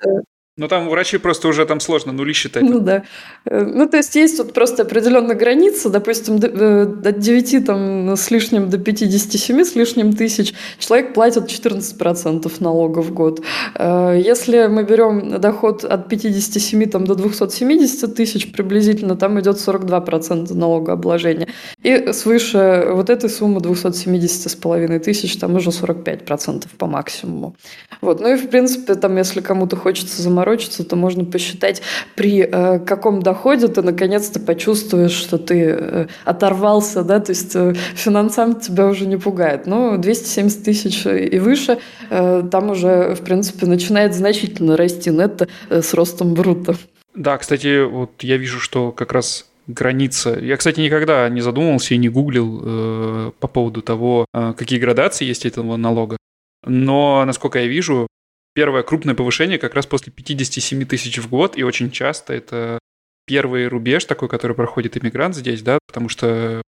э, ну, там врачи просто уже там сложно нули считать. Ну, да. Э, ну, то есть, есть тут просто определенная граница, допустим, э, от 9 там, с лишним до 57 с лишним тысяч человек платит 14% налогов в год. Э, если мы берем доход от 57 там, до 270 тысяч приблизительно, там идет 42% налогообложения. И свыше вот этой суммы 270 с половиной тысяч, там уже 45% по максимуму. Вот. Ну и, в принципе, там, если кому-то хочется заморозить заморочиться, то можно посчитать, при э, каком доходе ты наконец-то почувствуешь, что ты э, оторвался, да, то есть э, финансам тебя уже не пугает. Но 270 тысяч и выше, э, там уже, в принципе, начинает значительно расти нетто э, с ростом брута. Да, кстати, вот я вижу, что как раз граница. Я, кстати, никогда не задумывался и не гуглил э, по поводу того, э, какие градации есть этого налога. Но, насколько я вижу, первое крупное повышение как раз после 57 тысяч в год, и очень часто это первый рубеж такой, который проходит иммигрант здесь, да, потому что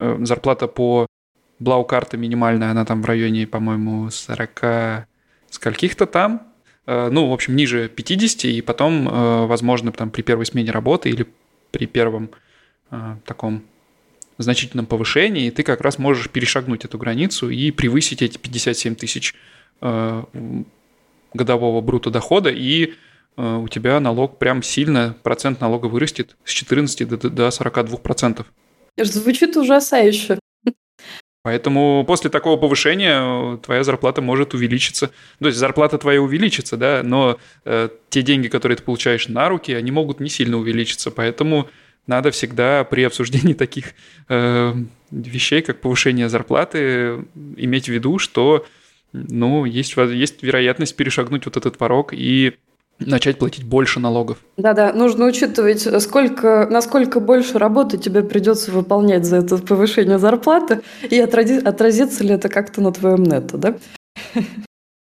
э, зарплата по блау-карте минимальная, она там в районе, по-моему, 40 скольких-то там, э, ну, в общем, ниже 50, и потом, э, возможно, там при первой смене работы или при первом таком значительном повышении, ты как раз можешь перешагнуть эту границу и превысить эти 57 тысяч годового брута дохода, и э, у тебя налог прям сильно, процент налога вырастет с 14 до, до 42 процентов. Звучит ужасающе. Поэтому после такого повышения э, твоя зарплата может увеличиться. То есть зарплата твоя увеличится, да, но э, те деньги, которые ты получаешь на руки, они могут не сильно увеличиться. Поэтому надо всегда при обсуждении таких э, вещей, как повышение зарплаты, иметь в виду, что ну, есть, есть вероятность перешагнуть вот этот порог и начать платить больше налогов. Да-да, нужно учитывать, сколько, насколько больше работы тебе придется выполнять за это повышение зарплаты, и отрази, отразится ли это как-то на твоем нетто, да?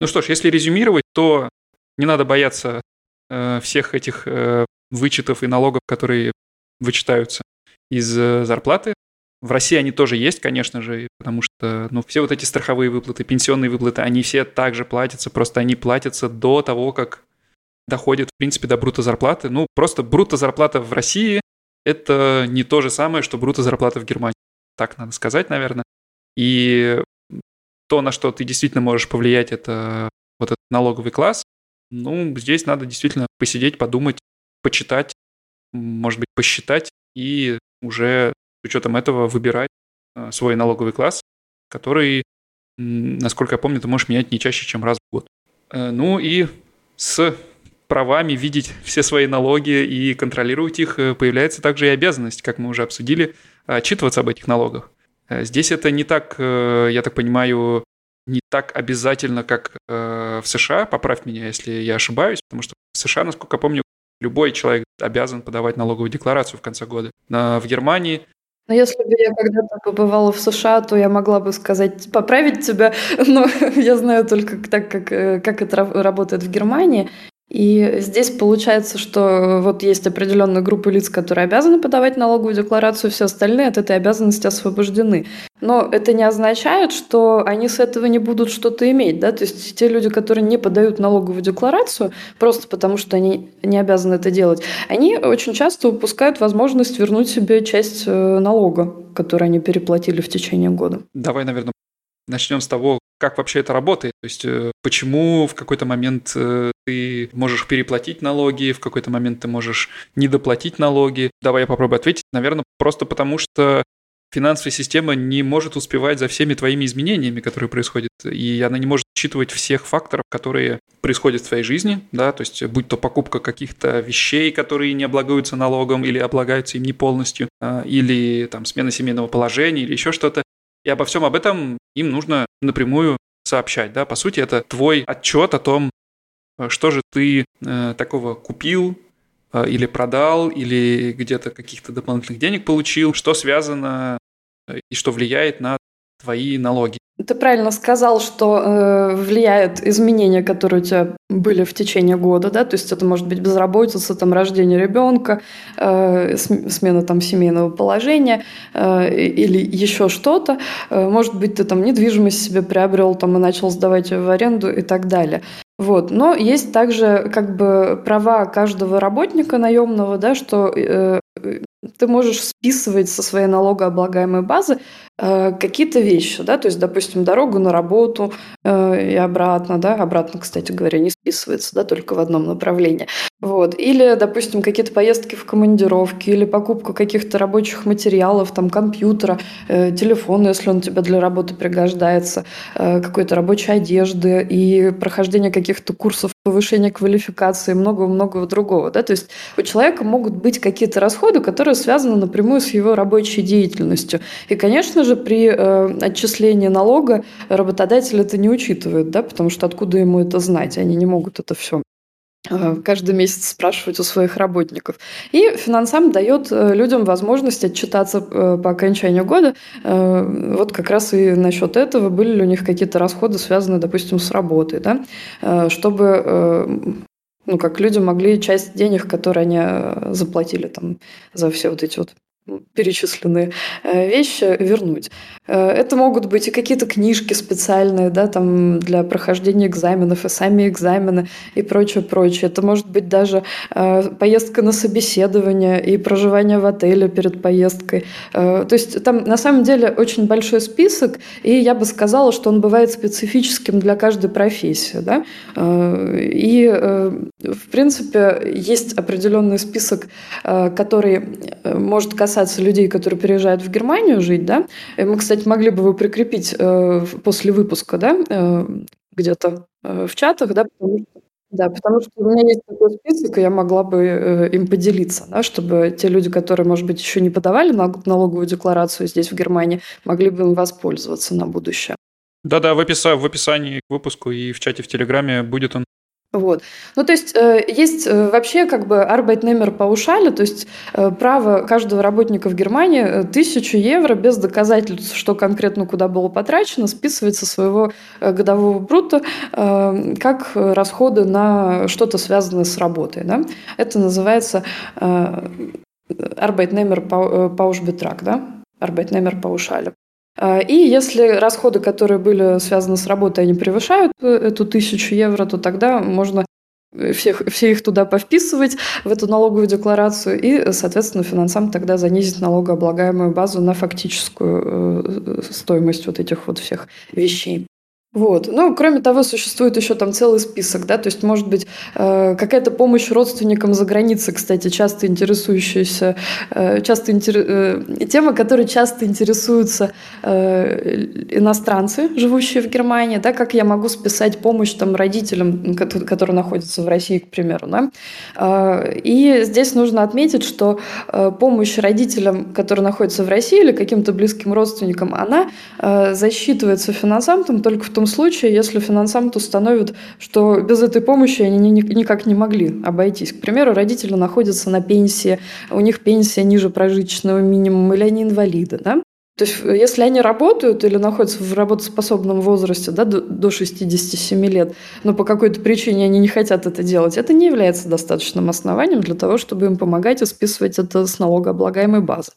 Ну что ж, если резюмировать, то не надо бояться э, всех этих э, вычетов и налогов, которые вычитаются из э, зарплаты. В России они тоже есть, конечно же, потому что ну, все вот эти страховые выплаты, пенсионные выплаты, они все также платятся, просто они платятся до того, как доходит, в принципе, до брута зарплаты. Ну, просто брута зарплата в России – это не то же самое, что брута зарплата в Германии. Так надо сказать, наверное. И то, на что ты действительно можешь повлиять, это вот этот налоговый класс. Ну, здесь надо действительно посидеть, подумать, почитать, может быть, посчитать и уже учетом этого выбирать э, свой налоговый класс, который, насколько я помню, ты можешь менять не чаще, чем раз в год. Э, ну и с правами видеть все свои налоги и контролировать их э, появляется также и обязанность, как мы уже обсудили, отчитываться об этих налогах. Здесь это не так, я так понимаю, не так обязательно, как в США. Поправь меня, если я ошибаюсь, потому что в США, насколько я помню, любой человек обязан подавать налоговую декларацию в конце года. В Германии но если бы я когда-то побывала в США, то я могла бы сказать, поправить тебя, но я знаю только так, как, э, как это работает в Германии. И здесь получается, что вот есть определенная группа лиц, которые обязаны подавать налоговую декларацию, все остальные от этой обязанности освобождены. Но это не означает, что они с этого не будут что-то иметь. Да? То есть те люди, которые не подают налоговую декларацию, просто потому что они не обязаны это делать, они очень часто упускают возможность вернуть себе часть э, налога, который они переплатили в течение года. Давай, наверное, начнем с того, как вообще это работает. То есть э, почему в какой-то момент э, ты можешь переплатить налоги, в какой-то момент ты можешь недоплатить налоги. Давай я попробую ответить. Наверное, просто потому что финансовая система не может успевать за всеми твоими изменениями, которые происходят, и она не может учитывать всех факторов, которые происходят в твоей жизни, да, то есть будь то покупка каких-то вещей, которые не облагаются налогом или облагаются им не полностью, а, или там смена семейного положения или еще что-то. И обо всем об этом им нужно напрямую сообщать. Да? По сути, это твой отчет о том, э, что же ты э, такого купил, э, или продал, или где-то каких-то дополнительных денег получил, что связано э, и что влияет на твои налоги. Ты правильно сказал, что э, влияют изменения, которые у тебя были в течение года, да, то есть это может быть безработица, там рождение ребенка, э, смена там семейного положения э, или еще что-то. Э, может быть, ты там недвижимость себе приобрел там и начал сдавать ее в аренду и так далее. Вот. Но есть также как бы права каждого работника наемного, да, что э, ты можешь списывать со своей налогооблагаемой базы какие-то вещи, да, то есть, допустим, дорогу на работу э, и обратно, да, обратно, кстати говоря, не списывается, да, только в одном направлении. Вот. Или, допустим, какие-то поездки в командировки, или покупку каких-то рабочих материалов, там, компьютера, э, телефона, если он тебе для работы пригождается, э, какой-то рабочей одежды и прохождение каких-то курсов повышение квалификации много-много другого. Да? То есть у человека могут быть какие-то расходы, которые связаны напрямую с его рабочей деятельностью. И, конечно же, при э, отчислении налога работодатель это не учитывает, да? потому что откуда ему это знать? Они не могут это все Э, каждый месяц спрашивать у своих работников. И финансам дает э, людям возможность отчитаться э, по окончанию года. Вот как раз и насчет этого были ли у них какие-то расходы, связанные, допустим, с работой, да? чтобы ну, как люди могли часть денег, которые они заплатили там за все вот эти вот перечисленные э, вещи вернуть. Э, это могут быть и какие-то книжки специальные, да, там для прохождения экзаменов, и сами экзамены, и прочее, прочее. Это может быть даже э, поездка на собеседование и проживание в отеле перед поездкой. То есть там на самом деле очень большой список, и я бы сказала, что он бывает специфическим для каждой профессии. Да? И, в принципе, есть определенный список, который может касаться касаться людей, которые переезжают в Германию жить, да, мы, кстати, могли бы его прикрепить э, после выпуска, да, э, где-то э, в чатах, да, потому что да, потому что у меня есть такой список, и я могла бы э, им поделиться, да, чтобы те люди, которые, может быть, еще не подавали налоговую декларацию здесь, в Германии, могли бы им воспользоваться на будущее. Да-да, в описании к выпуску и в чате в Телеграме будет он вот. Ну, то есть э, есть э, вообще как бы Arbeitnehmer паушали, то есть э, право каждого работника в Германии э, тысячу евро без доказательств, что конкретно куда было потрачено, списывать со своего э, годового брута э, как расходы на что-то связанное с работой. Да? Это называется э, Arbeitnehmer Pauschbetrag, да? Arbeitnehmer паушали. А, и если расходы, которые были связаны с работой, они превышают э, эту тысячу евро, то тогда можно э, всех, все их туда повписывать в эту налоговую декларацию, и, соответственно, финансам тогда занизить налогооблагаемую базу на фактическую э, стоимость вот этих вот всех вещей. Вот. Ну, кроме того, существует еще там целый список, да, то есть, может быть, э, какая-то помощь родственникам за границей, кстати, часто интересующаяся, э, часто интер... э, тема, которой часто интересуются иностранцы, живущие в Германии, да, как я могу списать помощь там родителям, которые находятся в России, к примеру, да. И здесь нужно отметить, что помощь родителям, которые находятся в России или каким-то близким родственникам, она засчитывается финансантом только в том случае, если финансамт установит, что без этой помощи они никак не могли обойтись. К примеру, родители находятся на пенсии, у них пенсия ниже прожиточного минимума, или они инвалиды. Да? То есть, если они работают или находятся в работоспособном возрасте да, до 67 лет, но по какой-то причине они не хотят это делать, это не является достаточным основанием для того, чтобы им помогать и списывать это с налогооблагаемой базы.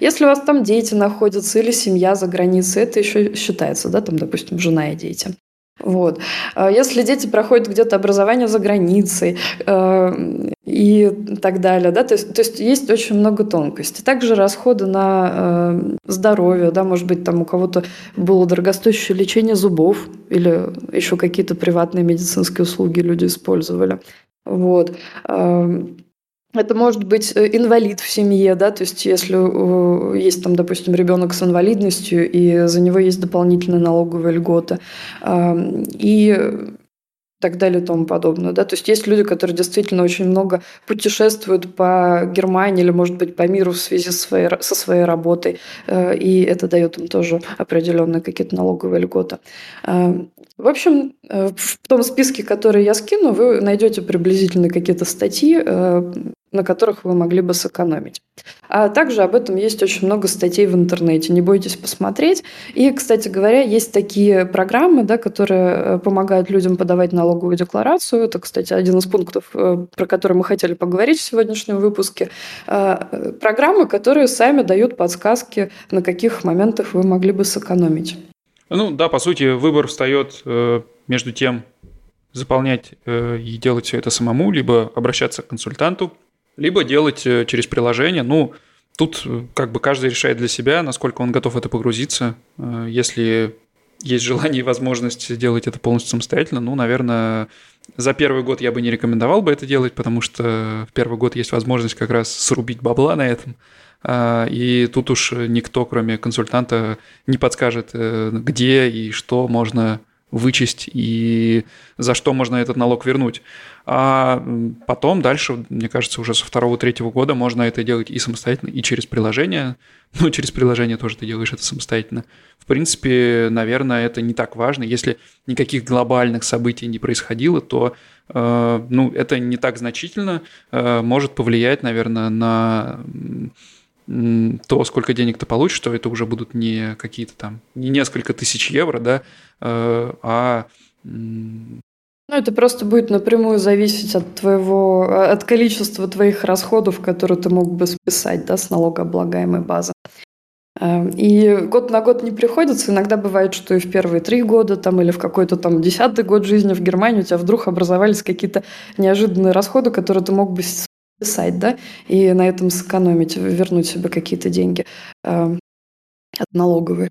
Если у вас там дети находятся или семья за границей, это еще считается, да, там, допустим, жена и дети. Вот. А если дети проходят где-то образование за границей э, и так далее, да, то есть, то есть есть очень много тонкостей. Также расходы на э, здоровье, да, может быть, там у кого-то было дорогостоящее лечение зубов или еще какие-то приватные медицинские услуги люди использовали. Вот. Э, это может быть э, инвалид в семье, да, то есть если э, есть там, допустим, ребенок с инвалидностью, и за него есть дополнительная налоговая льгота, и так далее и тому подобное. Да? То есть есть люди, которые действительно очень много путешествуют по Германии или, может быть, по миру в связи со своей, со своей работой, э, и это дает им тоже определенные какие-то налоговые льготы. В общем, в том списке, который я скину, вы найдете приблизительно какие-то статьи, на которых вы могли бы сэкономить. А также об этом есть очень много статей в интернете, не бойтесь посмотреть. И, кстати говоря, есть такие программы, да, которые э, помогают людям подавать налоговую декларацию. Это, кстати, один из пунктов, э, про который мы хотели поговорить в сегодняшнем выпуске. Э, программы, которые сами дают подсказки, на каких моментах вы могли бы сэкономить. Ну да, по сути, выбор встает между тем, заполнять и делать все это самому, либо обращаться к консультанту, либо делать э, через приложение. Ну, тут э, как бы каждый решает для себя, насколько он готов это погрузиться. Э, если есть желание и возможность делать это полностью самостоятельно, ну, наверное, за первый год я бы не рекомендовал бы это делать, потому что в первый год есть возможность как раз срубить бабла на этом. А, и тут уж никто, кроме консультанта, не подскажет, где и что можно вычесть и за что можно этот налог вернуть. А потом дальше, мне кажется, уже со второго-третьего года можно это делать и самостоятельно, и через приложение. Ну, через приложение тоже ты делаешь это самостоятельно. В принципе, наверное, это не так важно. Если никаких глобальных событий не происходило, то э, ну, это не так значительно э, может повлиять, наверное, на то, сколько денег ты получишь, что это уже будут не какие-то там, не несколько тысяч евро, да, э, а ну, это просто будет напрямую зависеть от твоего, от количества твоих расходов, которые ты мог бы списать, да, с налогооблагаемой базы. Эм, и год на год не приходится. Иногда бывает, что и в первые три года там, или в какой-то там десятый год жизни в Германии у тебя вдруг образовались какие-то неожиданные расходы, которые ты мог бы списать, да, и на этом сэкономить, вернуть себе какие-то деньги э, от налоговой.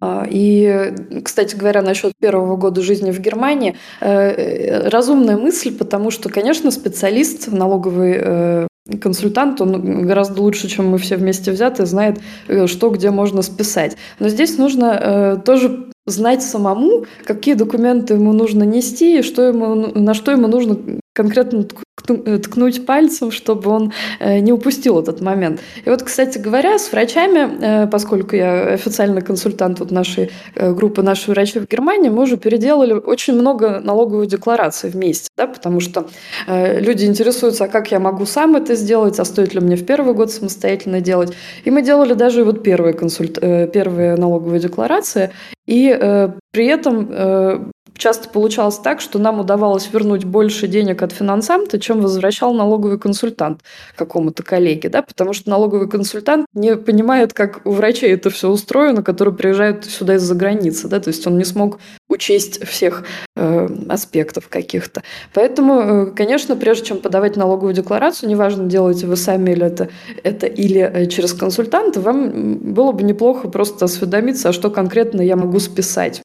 А, и, кстати говоря, насчет первого года жизни в Германии, э, разумная мысль, потому что, конечно, специалист, налоговый э, консультант, он гораздо лучше, чем мы все вместе взяты, знает, э, что где можно списать. Но здесь нужно тоже знать самому, какие документы ему нужно нести и что ему, на что ему нужно конкретно Э, ткнуть пальцем, чтобы он э, не упустил этот момент. И вот, кстати говоря, с врачами, э, поскольку я официальный консультант вот нашей группы «Наши врачи в Германии», мы уже переделали очень много налоговых деклараций вместе, да, потому что люди интересуются, а как я могу сам это сделать, а стоит ли мне в первый год самостоятельно делать. И мы делали даже вот первые, консульт... первые налоговые декларации, и при этом часто получалось так, что нам удавалось вернуть больше денег от финансамта, чем возвращал налоговый консультант какому-то коллеге, да, потому что налоговый консультант не понимает, как у врачей это все устроено, которые приезжают сюда из-за границы, да, то есть он не смог учесть всех э, аспектов каких-то. Поэтому, э, конечно, прежде чем подавать налоговую декларацию, неважно, делаете вы сами или это, это или э, через консультанта, вам было бы неплохо просто осведомиться, а что конкретно я могу списать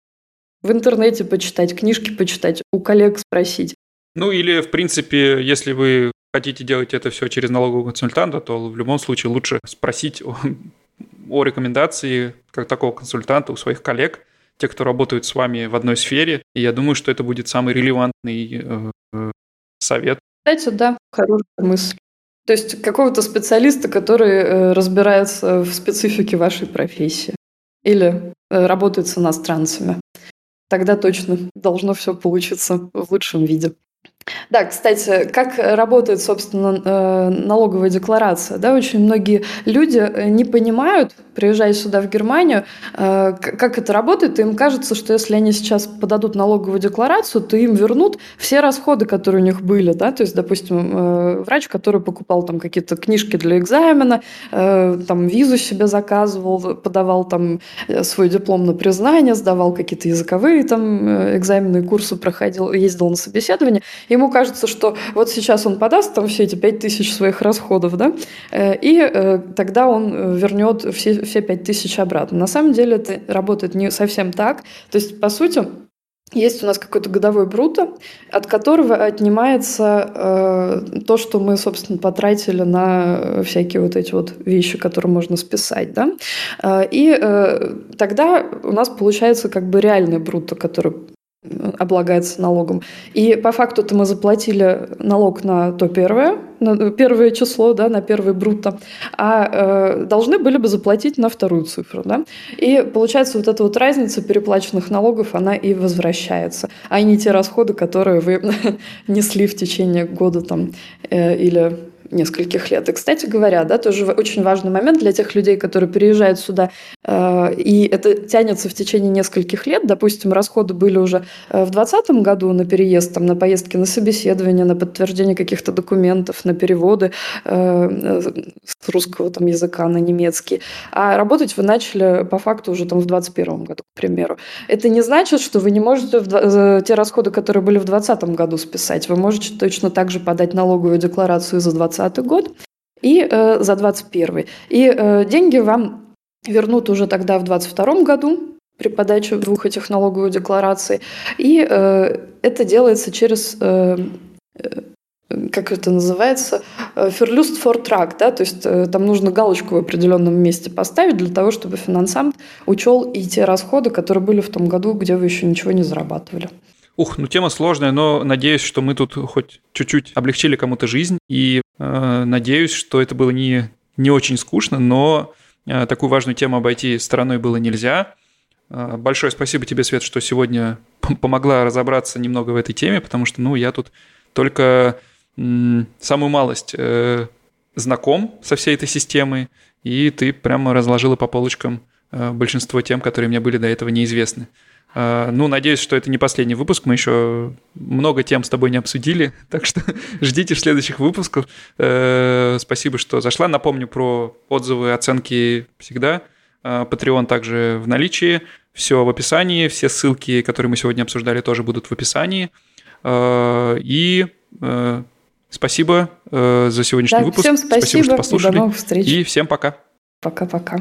в интернете почитать, книжки почитать, у коллег спросить. Ну или, в принципе, если вы хотите делать это все через налогового консультанта, то в любом случае лучше спросить о, о рекомендации как такого консультанта у своих коллег, те, кто работают с вами в одной сфере. И я думаю, что это будет самый релевантный э, совет. Кстати, да, хорошая мысль. То есть какого-то специалиста, который э, разбирается в специфике вашей профессии или э, работает с иностранцами тогда точно должно все получиться в лучшем виде. Да, кстати, как работает, собственно, э, налоговая декларация? Да, очень многие люди э, не понимают, приезжая сюда в Германию, э, как это работает, и им кажется, что если они сейчас подадут налоговую декларацию, то им вернут все расходы, которые у них были. Да? То есть, допустим, врач, который покупал там какие-то книжки для экзамена, там визу себе заказывал, подавал там свой диплом на признание, сдавал какие-то языковые там экзамены, курсы проходил, ездил на собеседование, ему кажется, что вот сейчас он подаст там все эти пять тысяч своих расходов, да, э, и э, тогда он э, вернет все, все пять тысяч обратно. На самом деле это работает не совсем так. То есть, по сути, есть у нас какой-то годовой бруто, от которого отнимается э, то, что мы, собственно, потратили на всякие вот эти вот вещи, которые можно списать, да. И э, тогда у нас получается как бы реальный бруто, который облагается налогом. И по факту-то мы заплатили налог на то первое, на первое число, да, на первый брутто, а э, должны были бы заплатить на вторую цифру. Да? И получается вот эта вот разница переплаченных налогов, она и возвращается, а не те расходы, которые вы несли в течение года там, э, или нескольких лет. И, кстати говоря, да, тоже очень важный момент для тех людей, которые переезжают сюда, э, и это тянется в течение нескольких лет. Допустим, расходы были уже э, в 2020 году на переезд, там, на поездки на собеседование, на подтверждение каких-то документов, на переводы э, с русского там, языка на немецкий. А работать вы начали по факту уже там, в 2021 году, к примеру. Это не значит, что вы не можете те расходы, которые были в 2020 году, списать. Вы можете точно так же подать налоговую декларацию за 2020 2020 год и э, за 2021. И э, деньги вам вернут уже тогда в 2022 году при подаче двух этих налоговых деклараций. И э, это делается через э, э как это называется, Verlust for track, да, то есть там нужно галочку в определенном месте поставить для того, чтобы финансамт учел и те расходы, которые были в том году, где вы еще ничего не зарабатывали. Ух, ну тема сложная, но надеюсь, что мы тут хоть чуть-чуть облегчили кому-то жизнь, и э, надеюсь, что это было не, не очень скучно, но э, такую важную тему обойти стороной было нельзя. Э, большое спасибо тебе, Свет, что сегодня помогла разобраться немного в этой теме, потому что, ну, я тут только самую малость э, знаком со всей этой системой, и ты прямо разложила по полочкам э, большинство тем, которые мне были до этого неизвестны. А, ну, надеюсь, что это не последний выпуск. Мы еще много тем с тобой не обсудили, так что ждите в следующих выпусках. Э, спасибо, что зашла. Напомню про отзывы, оценки всегда. А, Patreon также в наличии. Все в описании. Все ссылки, которые мы сегодня обсуждали, тоже будут в описании. А, и э, спасибо э, за сегодняшний да, выпуск. Всем спасибо, спасибо, что послушали. И до новых встреч. И всем пока. Пока-пока.